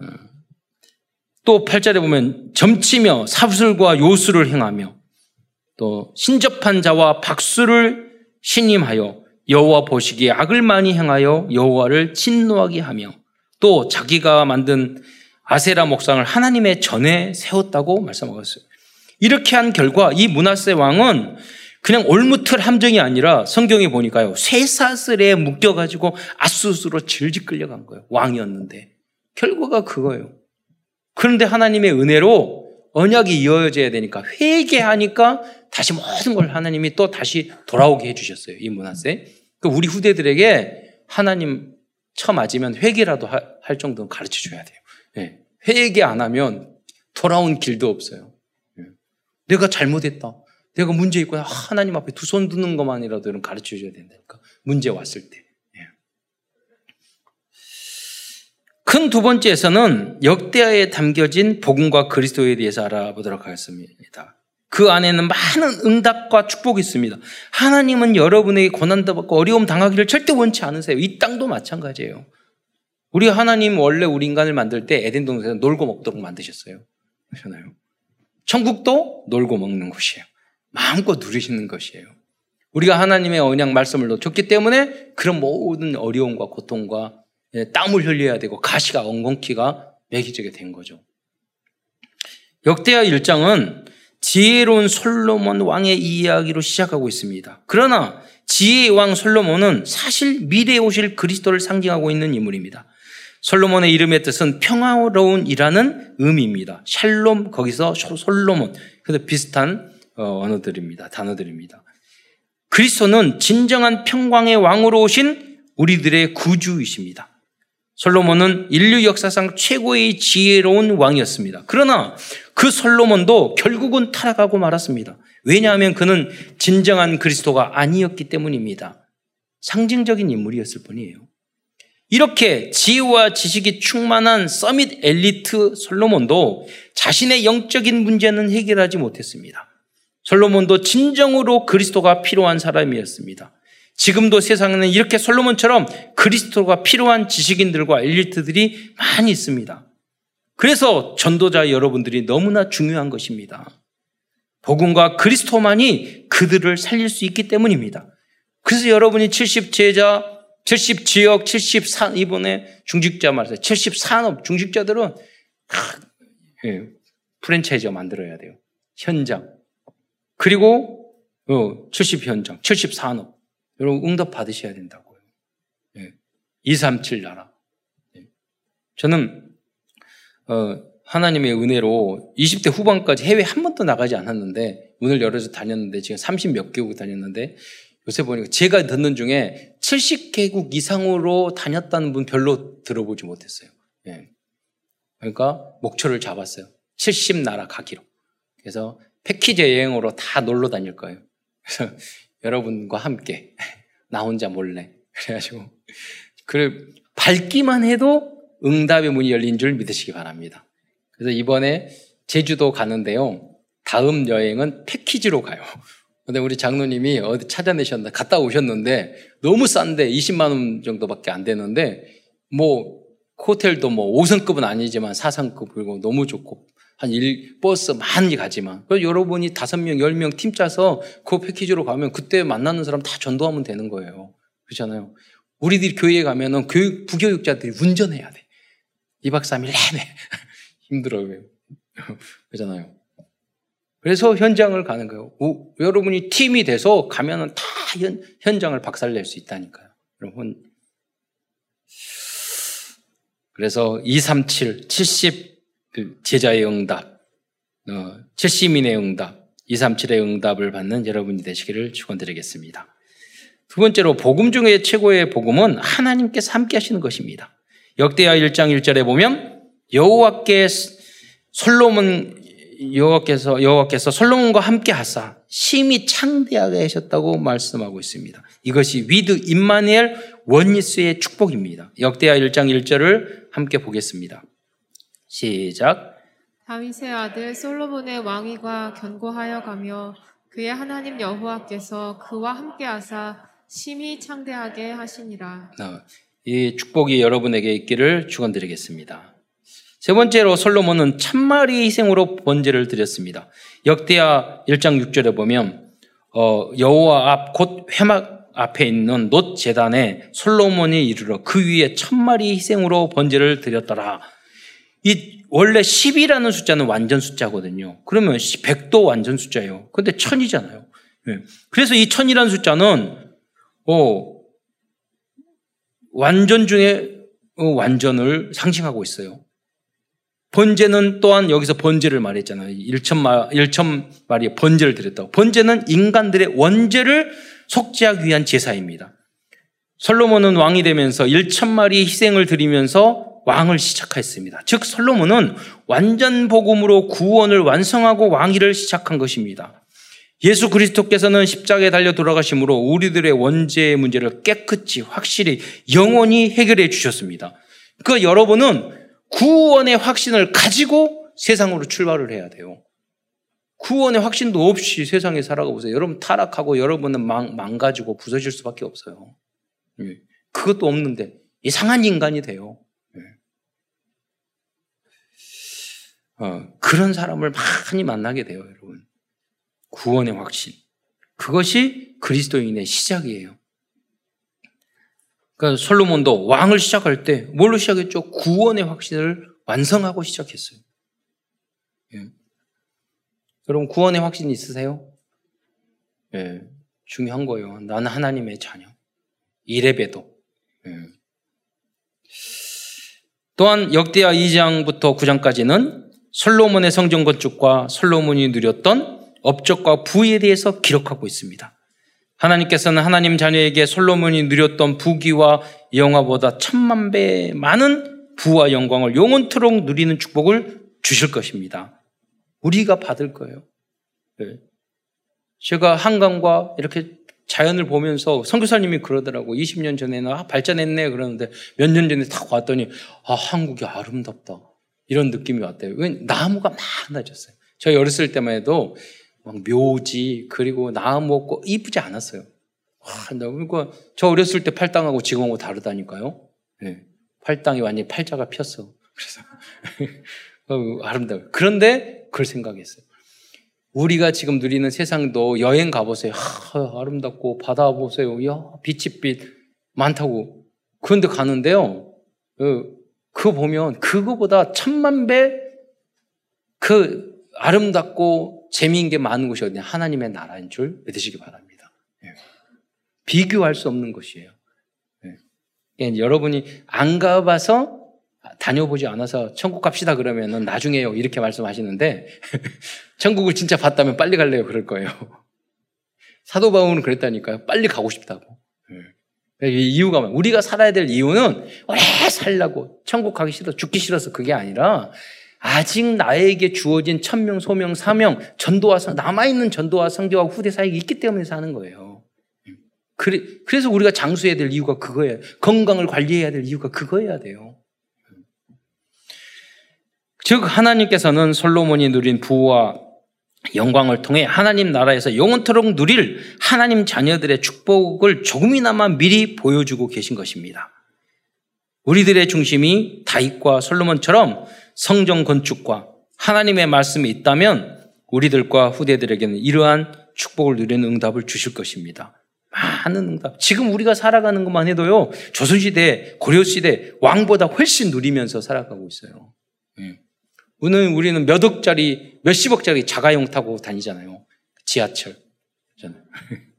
어. 또 8절에 보면 점치며 사술과 요술을 행하며 또 신접한 자와 박수를 신임하여 여호와 보시기에 악을 많이 행하여 여호와를 진노하게 하며 또 자기가 만든 아세라 목상을 하나님의 전에 세웠다고 말씀하고 있어요. 이렇게 한 결과 이 문하세 왕은 그냥 올무틀 함정이 아니라 성경에 보니까요. 쇠사슬에 묶여가지고 아수스로 질질 끌려간 거예요. 왕이었는데. 결과가 그거예요. 그런데 하나님의 은혜로 언약이 이어져야 되니까 회개하니까 다시 모든 걸 하나님이 또 다시 돌아오게 해주셨어요. 이 문화세. 그 우리 후대들에게 하나님 처 맞으면 회개라도 할 정도는 가르쳐 줘야 돼요. 네. 회개 안 하면 돌아온 길도 없어요. 네. 내가 잘못했다. 내가 문제 있고 하나님 앞에 두 손 드는 것만이라도 가르쳐 줘야 된다니까. 문제 왔을 때. 예. 큰두 번째에서는 역대하에 담겨진 복음과 그리스도에 대해서 알아보도록 하겠습니다. 그 안에는 많은 응답과 축복이 있습니다. 하나님은 여러분에게 고난도 받고 어려움 당하기를 절대 원치 않으세요. 이 땅도 마찬가지예요. 우리 하나님 원래 우리 인간을 만들 때 에덴 동산에서 놀고 먹도록 만드셨어요. 그렇잖아요. 천국도 놀고 먹는 곳이에요. 마음껏 누리시는 것이에요. 우리가 하나님의 언약 말씀을 놓쳤기 때문에 그런 모든 어려움과 고통과 예, 땀을 흘려야 되고 가시가 엉겅퀴가 매기지게 된 거죠. 역대하 1장은 지혜로운 솔로몬 왕의 이야기로 시작하고 있습니다. 그러나 지혜의 왕 솔로몬은 사실 미래에 오실 그리스도를 상징하고 있는 인물입니다. 솔로몬의 이름의 뜻은 평화로운이라는 의미입니다. 샬롬 거기서 솔로몬 그래서 비슷한 어, 언어들입니다. 단어들입니다. 그리스도는 진정한 평강의 왕으로 오신 우리들의 구주이십니다. 솔로몬은 인류 역사상 최고의 지혜로운 왕이었습니다. 그러나 그 솔로몬도 결국은 타락하고 말았습니다. 왜냐하면 그는 진정한 그리스도가 아니었기 때문입니다. 상징적인 인물이었을 뿐이에요. 이렇게 지혜와 지식이 충만한 서밋 엘리트 솔로몬도 자신의 영적인 문제는 해결하지 못했습니다. 솔로몬도 진정으로 그리스도가 필요한 사람이었습니다. 지금도 세상에는 이렇게 솔로몬처럼 그리스도가 필요한 지식인들과 엘리트들이 많이 있습니다. 그래서 전도자 여러분들이 너무나 중요한 것입니다. 복음과 그리스도만이 그들을 살릴 수 있기 때문입니다. 그래서 여러분이 70 제자, 70 지역, 70 산, 이번에 중직자 말했어요. 70 산업, 중직자들은 예, 프랜차이즈가 만들어야 돼요. 현장. 그리고 70 어, 현장, 70 산업. 여러분 응답 받으셔야 된다고요. 237 예. 나라. 예. 저는 어, 하나님의 은혜로 20대 후반까지 해외 한 번도 나가지 않았는데 문을 열어서 다녔는데 지금 30 몇 개국 다녔는데 요새 보니까 제가 듣는 중에 70개국 이상으로 다녔다는 분 별로 들어보지 못했어요. 예. 그러니까 목표를 잡았어요. 70 나라 가기로. 그래서 패키지 여행으로 다 놀러 다닐 거예요. 그래서 [laughs] 여러분과 함께 [laughs] 나 혼자 몰래 그래가지고 그래 밝기만 해도 응답의 문이 열린 줄 믿으시기 바랍니다. 그래서 이번에 제주도 가는데요. 다음 여행은 패키지로 가요. 근데 우리 장로님이 어디 찾아내셨나 갔다 오셨는데 너무 싼데 20만 원 정도밖에 안 되는데 뭐 호텔도 뭐 5성급은 아니지만 4성급이고 너무 좋고 한 일, 버스 많이 가지만. 그래서 여러분이 다섯 명, 열명팀 짜서 그 패키지로 가면 그때 만나는 사람 다 전도하면 되는 거예요. 그렇잖아요. 우리들이 교회에 가면은 교육, 부교육자들이 운전해야 돼. 2박 3일 내내. 힘들어요. 그렇잖아요. 그래서 현장을 가는 거예요. 오, 여러분이 팀이 돼서 가면은 다 현, 현장을 박살낼 수 있다니까요. 여러분. 그래서 237, 70, 그 제자의 응답, 어, 70인의 응답, 237의 응답을 받는 여러분이 되시기를 축원드리겠습니다. 두 번째로 복음 중에 최고의 복음은 하나님께서 함께 하시는 것입니다. 역대하 1장 1절에 보면 여호와께 솔로몬 여호와께서 여호와께서 솔로몬과 함께 하사 심히 창대하게 하셨다고 말씀하고 있습니다. 이것이 with 임마누엘 원리스의 축복입니다. 역대하 1장 1절을 함께 보겠습니다. 시작. 다윗의 아들 솔로몬의 왕위가 견고하여 가며 그의 하나님 여호와께서 그와 함께 하사 심히 창대하게 하시니라. 어, 이 축복이 여러분에게 있기를 축원드리겠습니다. 세 번째로 솔로몬은 천마리 희생으로 번제를 드렸습니다. 역대하 1장 6절에 보면 어, 여호와 앞 곧 회막 앞에 있는 놋 제단에 솔로몬이 이르러 그 위에 천마리 희생으로 번제를 드렸더라. 이 원래 10이라는 숫자는 완전 숫자거든요. 그러면 100도 완전 숫자예요. 근데 1000이잖아요. 그래서 이 1000이라는 숫자는 어, 완전 중에 어, 완전을 상징하고 있어요. 번제는 또한 여기서 번제를 말했잖아요. 1천마, 1천마리의 번제를 드렸다고. 번제는 인간들의 원죄를 속죄하기 위한 제사입니다. 솔로몬은 왕이 되면서 1천마리 희생을 드리면서 왕을 시작했습니다. 즉 솔로몬은 완전 복음으로 구원을 완성하고 왕위를 시작한 것입니다. 예수 그리스도께서는 십자가에 달려 돌아가심으로 우리들의 원죄의 문제를 깨끗이 확실히 영원히 해결해 주셨습니다. 그 여러분은 구원의 확신을 가지고 세상으로 출발을 해야 돼요. 구원의 확신도 없이 세상에 살아가 보세요. 여러분 타락하고 여러분은 망, 망가지고 부서질 수밖에 없어요. 예. 그것도 없는데 이상한 인간이 돼요. 예. 어, 그런 사람을 많이 만나게 돼요, 여러분. 구원의 확신. 그것이 그리스도인의 시작이에요. 그러니까 솔로몬도 왕을 시작할 때 뭘로 시작했죠? 구원의 확신을 완성하고 시작했어요. 예. 여러분 구원의 확신 있으세요? 예. 중요한 거예요. 나는 하나님의 자녀. 이레베도. 예. 또한 역대하 2장부터 9장까지는 솔로몬의 성전 건축과 솔로몬이 누렸던 업적과 부에 대해서 기록하고 있습니다. 하나님께서는 하나님 자녀에게 솔로몬이 누렸던 부귀와 영화보다 천만 배 많은 부와 영광을 영원토록 누리는 축복을 주실 것입니다. 우리가 받을 거예요. 네. 제가 한강과 이렇게 자연을 보면서 선교사님이 그러더라고. 20년 전에는 아, 발전했네 그러는데 몇 년 전에 딱 왔더니 아 한국이 아름답다. 이런 느낌이 왔대요. 왜 나무가 많아졌어요. 저희 어렸을 때만 해도 막 묘지 그리고 나무 없고 이쁘지 않았어요. 와, 그러니까 저 어렸을 때 팔당하고 지금하고 다르다니까요. 네. 팔당이 완전히 팔자가 폈어. 그래서 [laughs] 어, 아름다워요. 그런데 그걸 생각했어요. 우리가 지금 누리는 세상도 여행 가보세요. 하, 아름답고 바다 보세요. 야 빛이 빛 많다고. 그런데 가는데요. 어, 그거 보면 그거보다 천만 배 그 아름답고 재미있는 게 많은 곳이 어디냐? 하나님의 나라인 줄 믿으시기 바랍니다. 예. 비교할 수 없는 것이에요. 예. 그러니까 여러분이 안 가봐서 다녀보지 않아서 천국 갑시다 그러면은 나중에요. 이렇게 말씀하시는데 [laughs] 천국을 진짜 봤다면 빨리 갈래요. 그럴 거예요. 사도 바울은 그랬다니까요. 빨리 가고 싶다고. 예. 이유가 우리가 살아야 될 이유는 오래 살라고 천국 가기 싫어 죽기 싫어서 그게 아니라 아직 나에게 주어진 천명, 소명, 사명, 전도와 남아있는 전도와 성교와 후대 사역이 있기 때문에 사는 거예요. 그래, 그래서 우리가 장수해야 될 이유가 그거예요. 건강을 관리해야 될 이유가 그거여야 돼요. 즉 하나님께서는 솔로몬이 누린 부와 영광을 통해 하나님 나라에서 영원토록 누릴 하나님 자녀들의 축복을 조금이나마 미리 보여주고 계신 것입니다. 우리들의 중심이 다윗과 솔로몬처럼 성정 건축과 하나님의 말씀이 있다면 우리들과 후대들에게는 이러한 축복을 누리는 응답을 주실 것입니다. 많은 응답. 지금 우리가 살아가는 것만 해도요, 조선시대, 고려시대, 왕보다 훨씬 누리면서 살아가고 있어요. 예. 오늘 우리는 몇 억짜리, 몇십억짜리 자가용 타고 다니잖아요. 지하철. [laughs]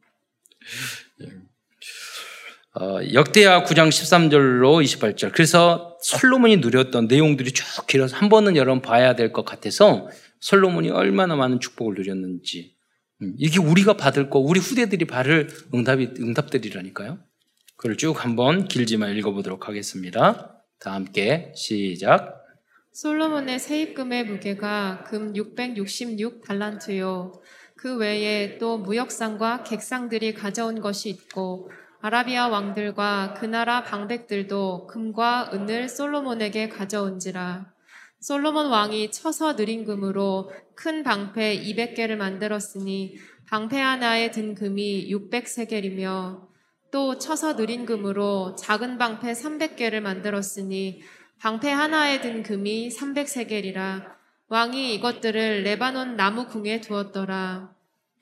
어, 역대하 9장 13절로 28절. 그래서 솔로몬이 누렸던 내용들이 쭉 길어서 한 번은 여러분 봐야 될 것 같아서 솔로몬이 얼마나 많은 축복을 누렸는지. 음, 이게 우리가 받을 거, 우리 후대들이 받을 응답이, 응답들이라니까요. 그걸 쭉 한번 길지만 읽어보도록 하겠습니다. 다 함께 시작. 솔로몬의 세입금의 무게가 금 666 달란트요. 그 외에 또 무역상과 객상들이 가져온 것이 있고 아라비아 왕들과 그 나라 방백들도 금과 은을 솔로몬에게 가져온지라. 솔로몬 왕이 쳐서 느린 금으로 큰 방패 200개를 만들었으니 방패 하나에 든 금이 600세겔이며 또 쳐서 느린 금으로 작은 방패 300개를 만들었으니 방패 하나에 든 금이 300세겔이라 왕이 이것들을 레바논 나무 궁에 두었더라.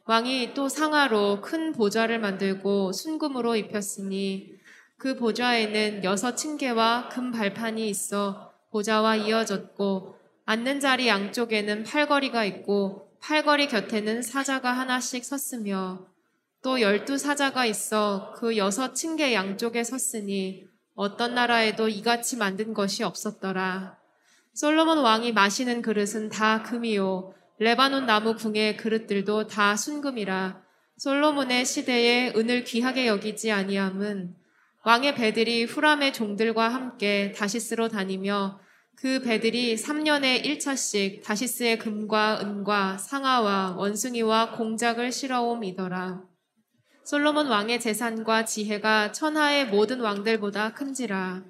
왕이 또 상하로 큰 보좌를 만들고 순금으로 입혔으니 그 보좌에는 여섯 층계와 금 발판이 있어 보좌와 이어졌고 앉는 자리 양쪽에는 팔걸이가 있고 팔걸이 곁에는 사자가 하나씩 섰으며 또 열두 사자가 있어 그 여섯 층계 양쪽에 섰으니 어떤 나라에도 이같이 만든 것이 없었더라. 솔로몬 왕이 마시는 그릇은 다 금이요. 레바논 나무 궁의 그릇들도 다 순금이라. 솔로몬의 시대에 은을 귀하게 여기지 아니함은 왕의 배들이 후람의 종들과 함께 다시스로 다니며 그 배들이 3년에 1차씩 다시스의 금과 은과 상아와 원숭이와 공작을 실어옴이더라. 솔로몬 왕의 재산과 지혜가 천하의 모든 왕들보다 큰지라.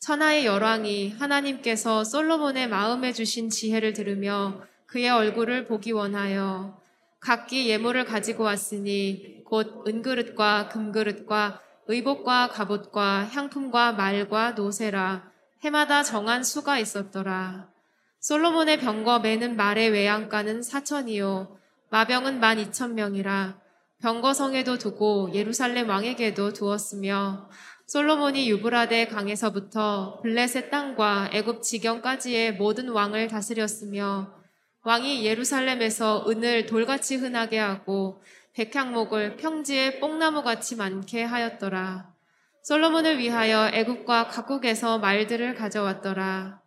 천하의 열왕이 하나님께서 솔로몬의 마음에 주신 지혜를 들으며 그의 얼굴을 보기 원하여 각기 예물을 가지고 왔으니 곧 은그릇과 금그릇과 의복과 갑옷과 향품과 말과 노새라. 해마다 정한 수가 있었더라. 솔로몬의 병거 매는 말의 외양가는 사천이요. 마병은 만 이천 명이라. 병거성에도 두고 예루살렘 왕에게도 두었으며 솔로몬이 유브라데 강에서부터 블레셋 땅과 애굽 지경까지의 모든 왕을 다스렸으며 왕이 예루살렘에서 은을 돌같이 흔하게 하고 백향목을 평지에 뽕나무같이 많게 하였더라. 솔로몬을 위하여 애굽과 각국에서 말들을 가져왔더라.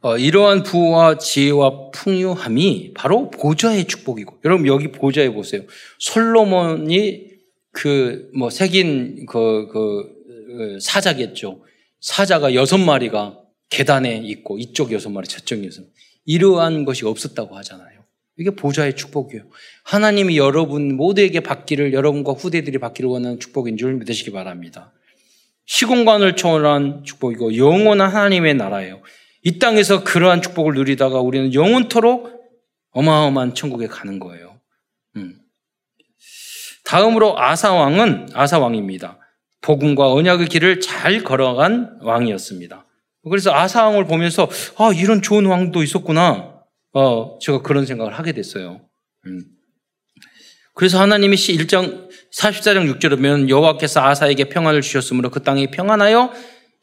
어, 이러한 부와 지혜와 풍요함이 바로 보좌의 축복이고 여러분 여기 보좌에 보세요. 솔로몬이 그 뭐 새긴 그, 그그 사자겠죠. 사자가 여섯 마리가 계단에 있고 이쪽 여섯 마리 저쪽 여섯 마리 이러한 것이 없었다고 하잖아요. 이게 보좌의 축복이에요. 하나님이 여러분 모두에게 받기를 여러분과 후대들이 받기를 원하는 축복인 줄 믿으시기 바랍니다. 시공간을 초월한 축복이고 영원한 하나님의 나라예요. 이 땅에서 그러한 축복을 누리다가 우리는 영원토록 어마어마한 천국에 가는 거예요. 음. 다음으로 아사 왕은 아사 왕입니다. 복음과 언약의 길을 잘 걸어간 왕이었습니다. 그래서 아사 왕을 보면서 아 이런 좋은 왕도 있었구나. 어 제가 그런 생각을 하게 됐어요. 음. 그래서 하나님이 1장 44장 6절에 보면 여호와께서 아사에게 평안을 주셨으므로 그 땅이 평안하여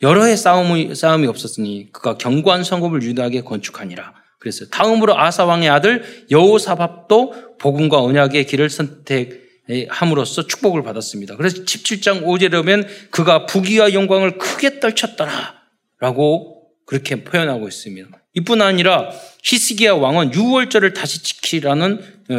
여러 해 싸움이, 싸움이 없었으니 그가 견고한 성읍을 유다하게 건축하니라. 그랬어요. 다음으로 아사 왕의 아들 여호사밥도 복음과 언약의 길을 선택함으로써 축복을 받았습니다. 그래서 17장 5절에 보면 그가 부귀와 영광을 크게 떨쳤더라. 라고 그렇게 표현하고 있습니다. 이뿐 아니라 히스기야 왕은 6월절을 다시 지키라는 어,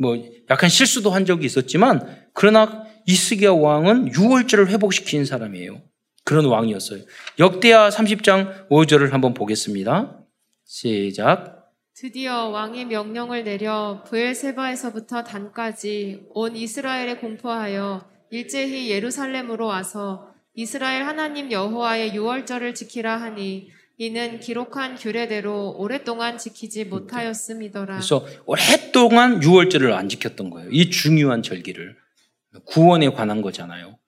뭐 약간 실수도 한 적이 있었지만 그러나 히스기야 왕은 6월절을 회복시킨 사람이에요. 그런 왕이었어요. 역대하 30장 5절을 한번 보겠습니다. 시작. 드디어 왕이 명령을 내려 부엘세바에서부터 단까지 온 이스라엘에 공포하여 일제히 예루살렘으로 와서 이스라엘 하나님 여호와의 유월절을 지키라 하니 이는 기록한 규례대로 오랫동안 지키지 못하였음이더라. 그래서 오랫동안 유월절을 안 지켰던 거예요. 이 중요한 절기를 구원에 관한 거잖아요.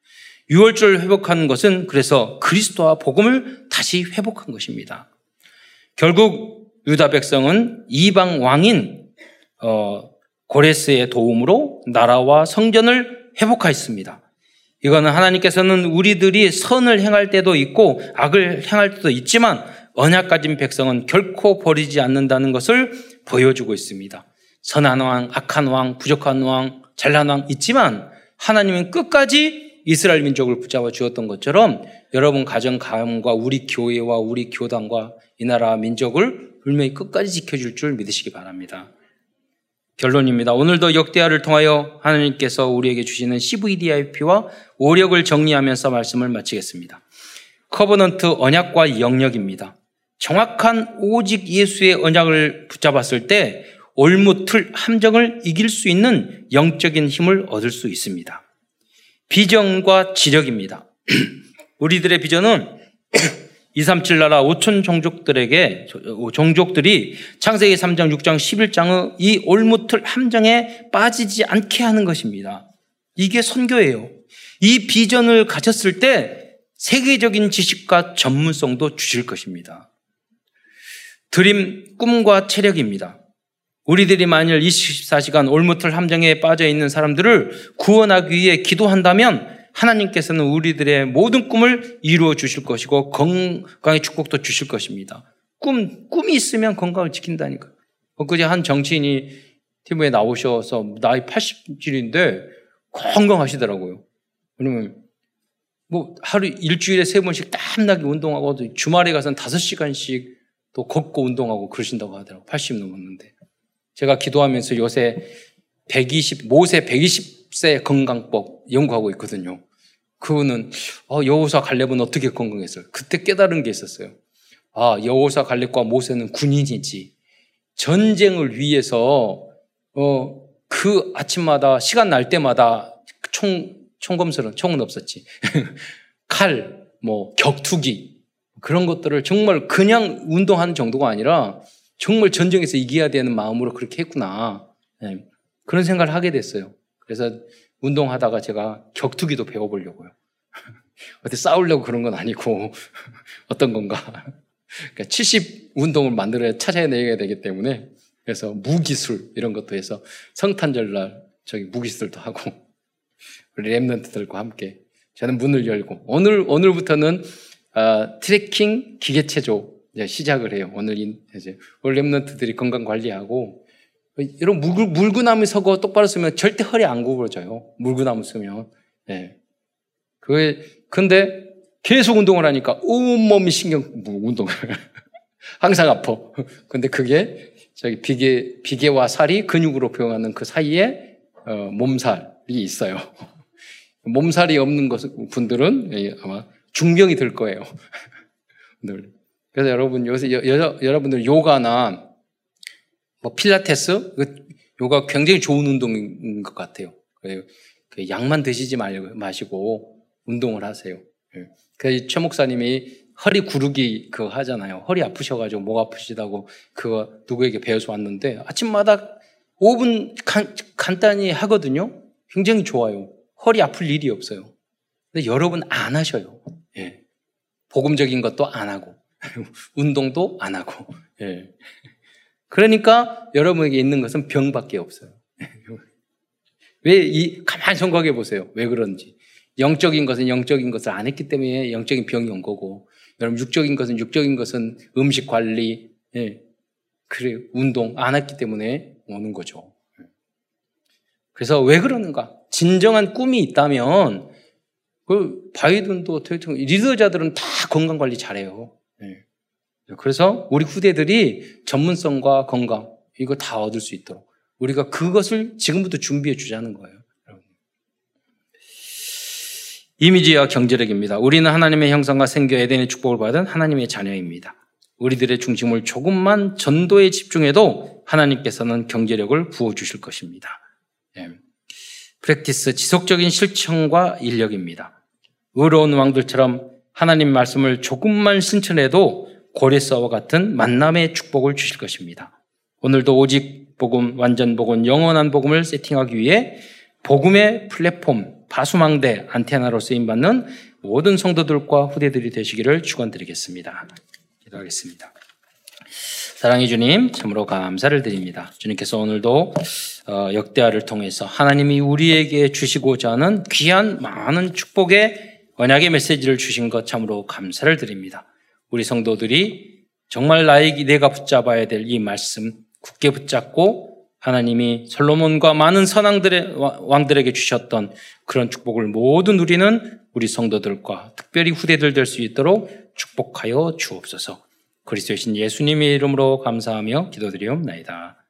유월절을 회복하는 것은 그래서 그리스도와 복음을 다시 회복한 것입니다. 결국 유다 백성은 이방 왕인 어, 고레스의 도움으로 나라와 성전을 회복하였습니다. 이거는 하나님께서는 우리들이 선을 행할 때도 있고 악을 행할 때도 있지만 언약 가진 백성은 결코 버리지 않는다는 것을 보여주고 있습니다. 선한 왕, 악한 왕, 부족한 왕, 잘난 왕 있지만 하나님은 끝까지 이스라엘 민족을 붙잡아 주었던 것처럼 여러분 가정 가문과 우리 교회와 우리 교단과 이 나라 민족을 분명히 끝까지 지켜줄 줄 믿으시기 바랍니다. 결론입니다. 오늘도 역대하를 통하여 하나님께서 우리에게 주시는 CVDIP와 오력을 정리하면서 말씀을 마치겠습니다. covenant 언약과 영역입니다. 정확한 오직 예수의 언약을 붙잡았을 때 올무틀 함정을 이길 수 있는 영적인 힘을 얻을 수 있습니다. 비전과 지력입니다. [clears throat] 우리들의 비전은 [clears throat] 237 나라 5천 종족들에게 종족들이 창세기 3장, 6장, 11장의 이 올무틀 함정에 빠지지 않게 하는 것입니다. 이게 선교예요. 이 비전을 가졌을 때 세계적인 지식과 전문성도 주실 것입니다. 드림, 꿈과 체력입니다. 우리들이 만일 24시간 올무틀 함정에 빠져 있는 사람들을 구원하기 위해 기도한다면 하나님께서는 우리들의 모든 꿈을 이루어 주실 것이고 건강의 축복도 주실 것입니다. 꿈, 꿈이 있으면 건강을 지킨다니까. 엊그제 한 정치인이 TV에 나오셔서 나이 80줄인데 건강하시더라고요. 왜냐면 뭐 하루 일주일에 세 번씩 땀나게 운동하고 주말에 가서는 다섯 시간씩 또 걷고 운동하고 그러신다고 하더라고요. 80 넘었는데. 제가 기도하면서 요새 120, 모세 120 세 건강법 연구하고 있거든요. 그거는, 어, 여호사 갈렙은 어떻게 건강했어요? 그때 깨달은 게 있었어요. 아, 여호사 갈렙과 모세는 군인이지. 전쟁을 위해서, 어, 그 아침마다, 시간 날 때마다 총, 총검술은, 총은 없었지. [laughs] 칼, 뭐, 격투기, 그런 것들을 정말 그냥 운동하는 정도가 아니라 정말 전쟁에서 이겨야 되는 마음으로 그렇게 했구나. 네. 그런 생각을 하게 됐어요. 그래서 운동하다가 제가 격투기도 배워보려고요. [laughs] 어디 싸우려고 그런 건 아니고 [laughs] 어떤 건가. 그러니까 70 운동을 만들어야 찾아내야 되기 때문에 그래서 무기술 이런 것도 해서 성탄절 날 저기 무기술도 하고 [laughs] 우리 랩런트들과 함께 저는 문을 열고 오늘 오늘부터는 어, 트레킹 기계체조 시작을 해요. 오늘 이제 올 랩런트들이 건강 관리하고 물구, 물구나무 서고 똑바로 쓰면 절대 허리 안 구부러져요. 물구나무 쓰면. 예. 그 근데 계속 운동을 하니까 온몸이 신경 운동을 [laughs] 항상 아파. 근데 그게 저기 비계 비계와 살이 근육으로 표현하는 그 사이에 어, 몸살이 있어요. [laughs] 몸살이 없는 것 분들은 예, 아마 중병이 될 거예요. [laughs] 그래서 여러분 요새 여, 여, 여러분들 요가나 뭐 필라테스 그 요가 굉장히 좋은 운동인 것 같아요. 그 약만 드시지 마시고 운동을 하세요. 예. 그최 목사님이 허리 구르기 그거 하잖아요. 허리 아프셔가지고 목 아프시다고 그거 누구에게 배워서 왔는데 아침마다 5분 간, 간단히 하거든요. 굉장히 좋아요. 허리 아플 일이 없어요. 근데 여러분 안 하셔요. 예. 복음적인 것도 안 하고 [laughs] 운동도 안 하고. 예. 그러니까 여러분에게 있는 것은 병밖에 없어요. [laughs] 왜 이 가만히 생각해 보세요. 왜 그런지. 영적인 것은 영적인 것을 안 했기 때문에 영적인 병이 온 거고, 여러분 육적인 것은 육적인 것은 음식 관리, 예. 그래 운동 안 했기 때문에 오는 거죠. 그래서 왜 그러는가? 진정한 꿈이 있다면 그 바이든도 대통령 리더자들은 다 건강 관리 잘해요. 네. 그래서 우리 후대들이 전문성과 건강 이거 다 얻을 수 있도록 우리가 그것을 지금부터 준비해 주자는 거예요. 이미지와 경제력입니다. 우리는 하나님의 형상과 생겨 에덴의 축복을 받은 하나님의 자녀입니다. 우리들의 중심을 조금만 전도에 집중해도 하나님께서는 경제력을 부어주실 것입니다. 예. 프랙티스 지속적인 실천과 인력입니다. 의로운 왕들처럼 하나님 말씀을 조금만 실천해도 고레스와 같은 만남의 축복을 주실 것입니다. 오늘도 오직 복음, 완전 복음, 영원한 복음을 세팅하기 위해 복음의 플랫폼, 바수망대, 안테나로 쓰임받는 모든 성도들과 후대들이 되시기를 축원드리겠습니다. 기도하겠습니다. 사랑해 주님, 참으로 감사를 드립니다. 주님께서 오늘도 어, 역대하를 통해서 하나님이 우리에게 주시고자 하는 귀한 많은 축복의 언약의 메시지를 주신 것 참으로 감사를 드립니다. 우리 성도들이 정말 나에게 내가 붙잡아야 될 이 말씀 굳게 붙잡고 하나님이 솔로몬과 많은 선왕들의 왕들에게 주셨던 그런 축복을 모두 누리는 우리 성도들과 특별히 후대들 될 수 있도록 축복하여 주옵소서. 그리스도신 예수님의 이름으로 감사하며 기도드리옵나이다.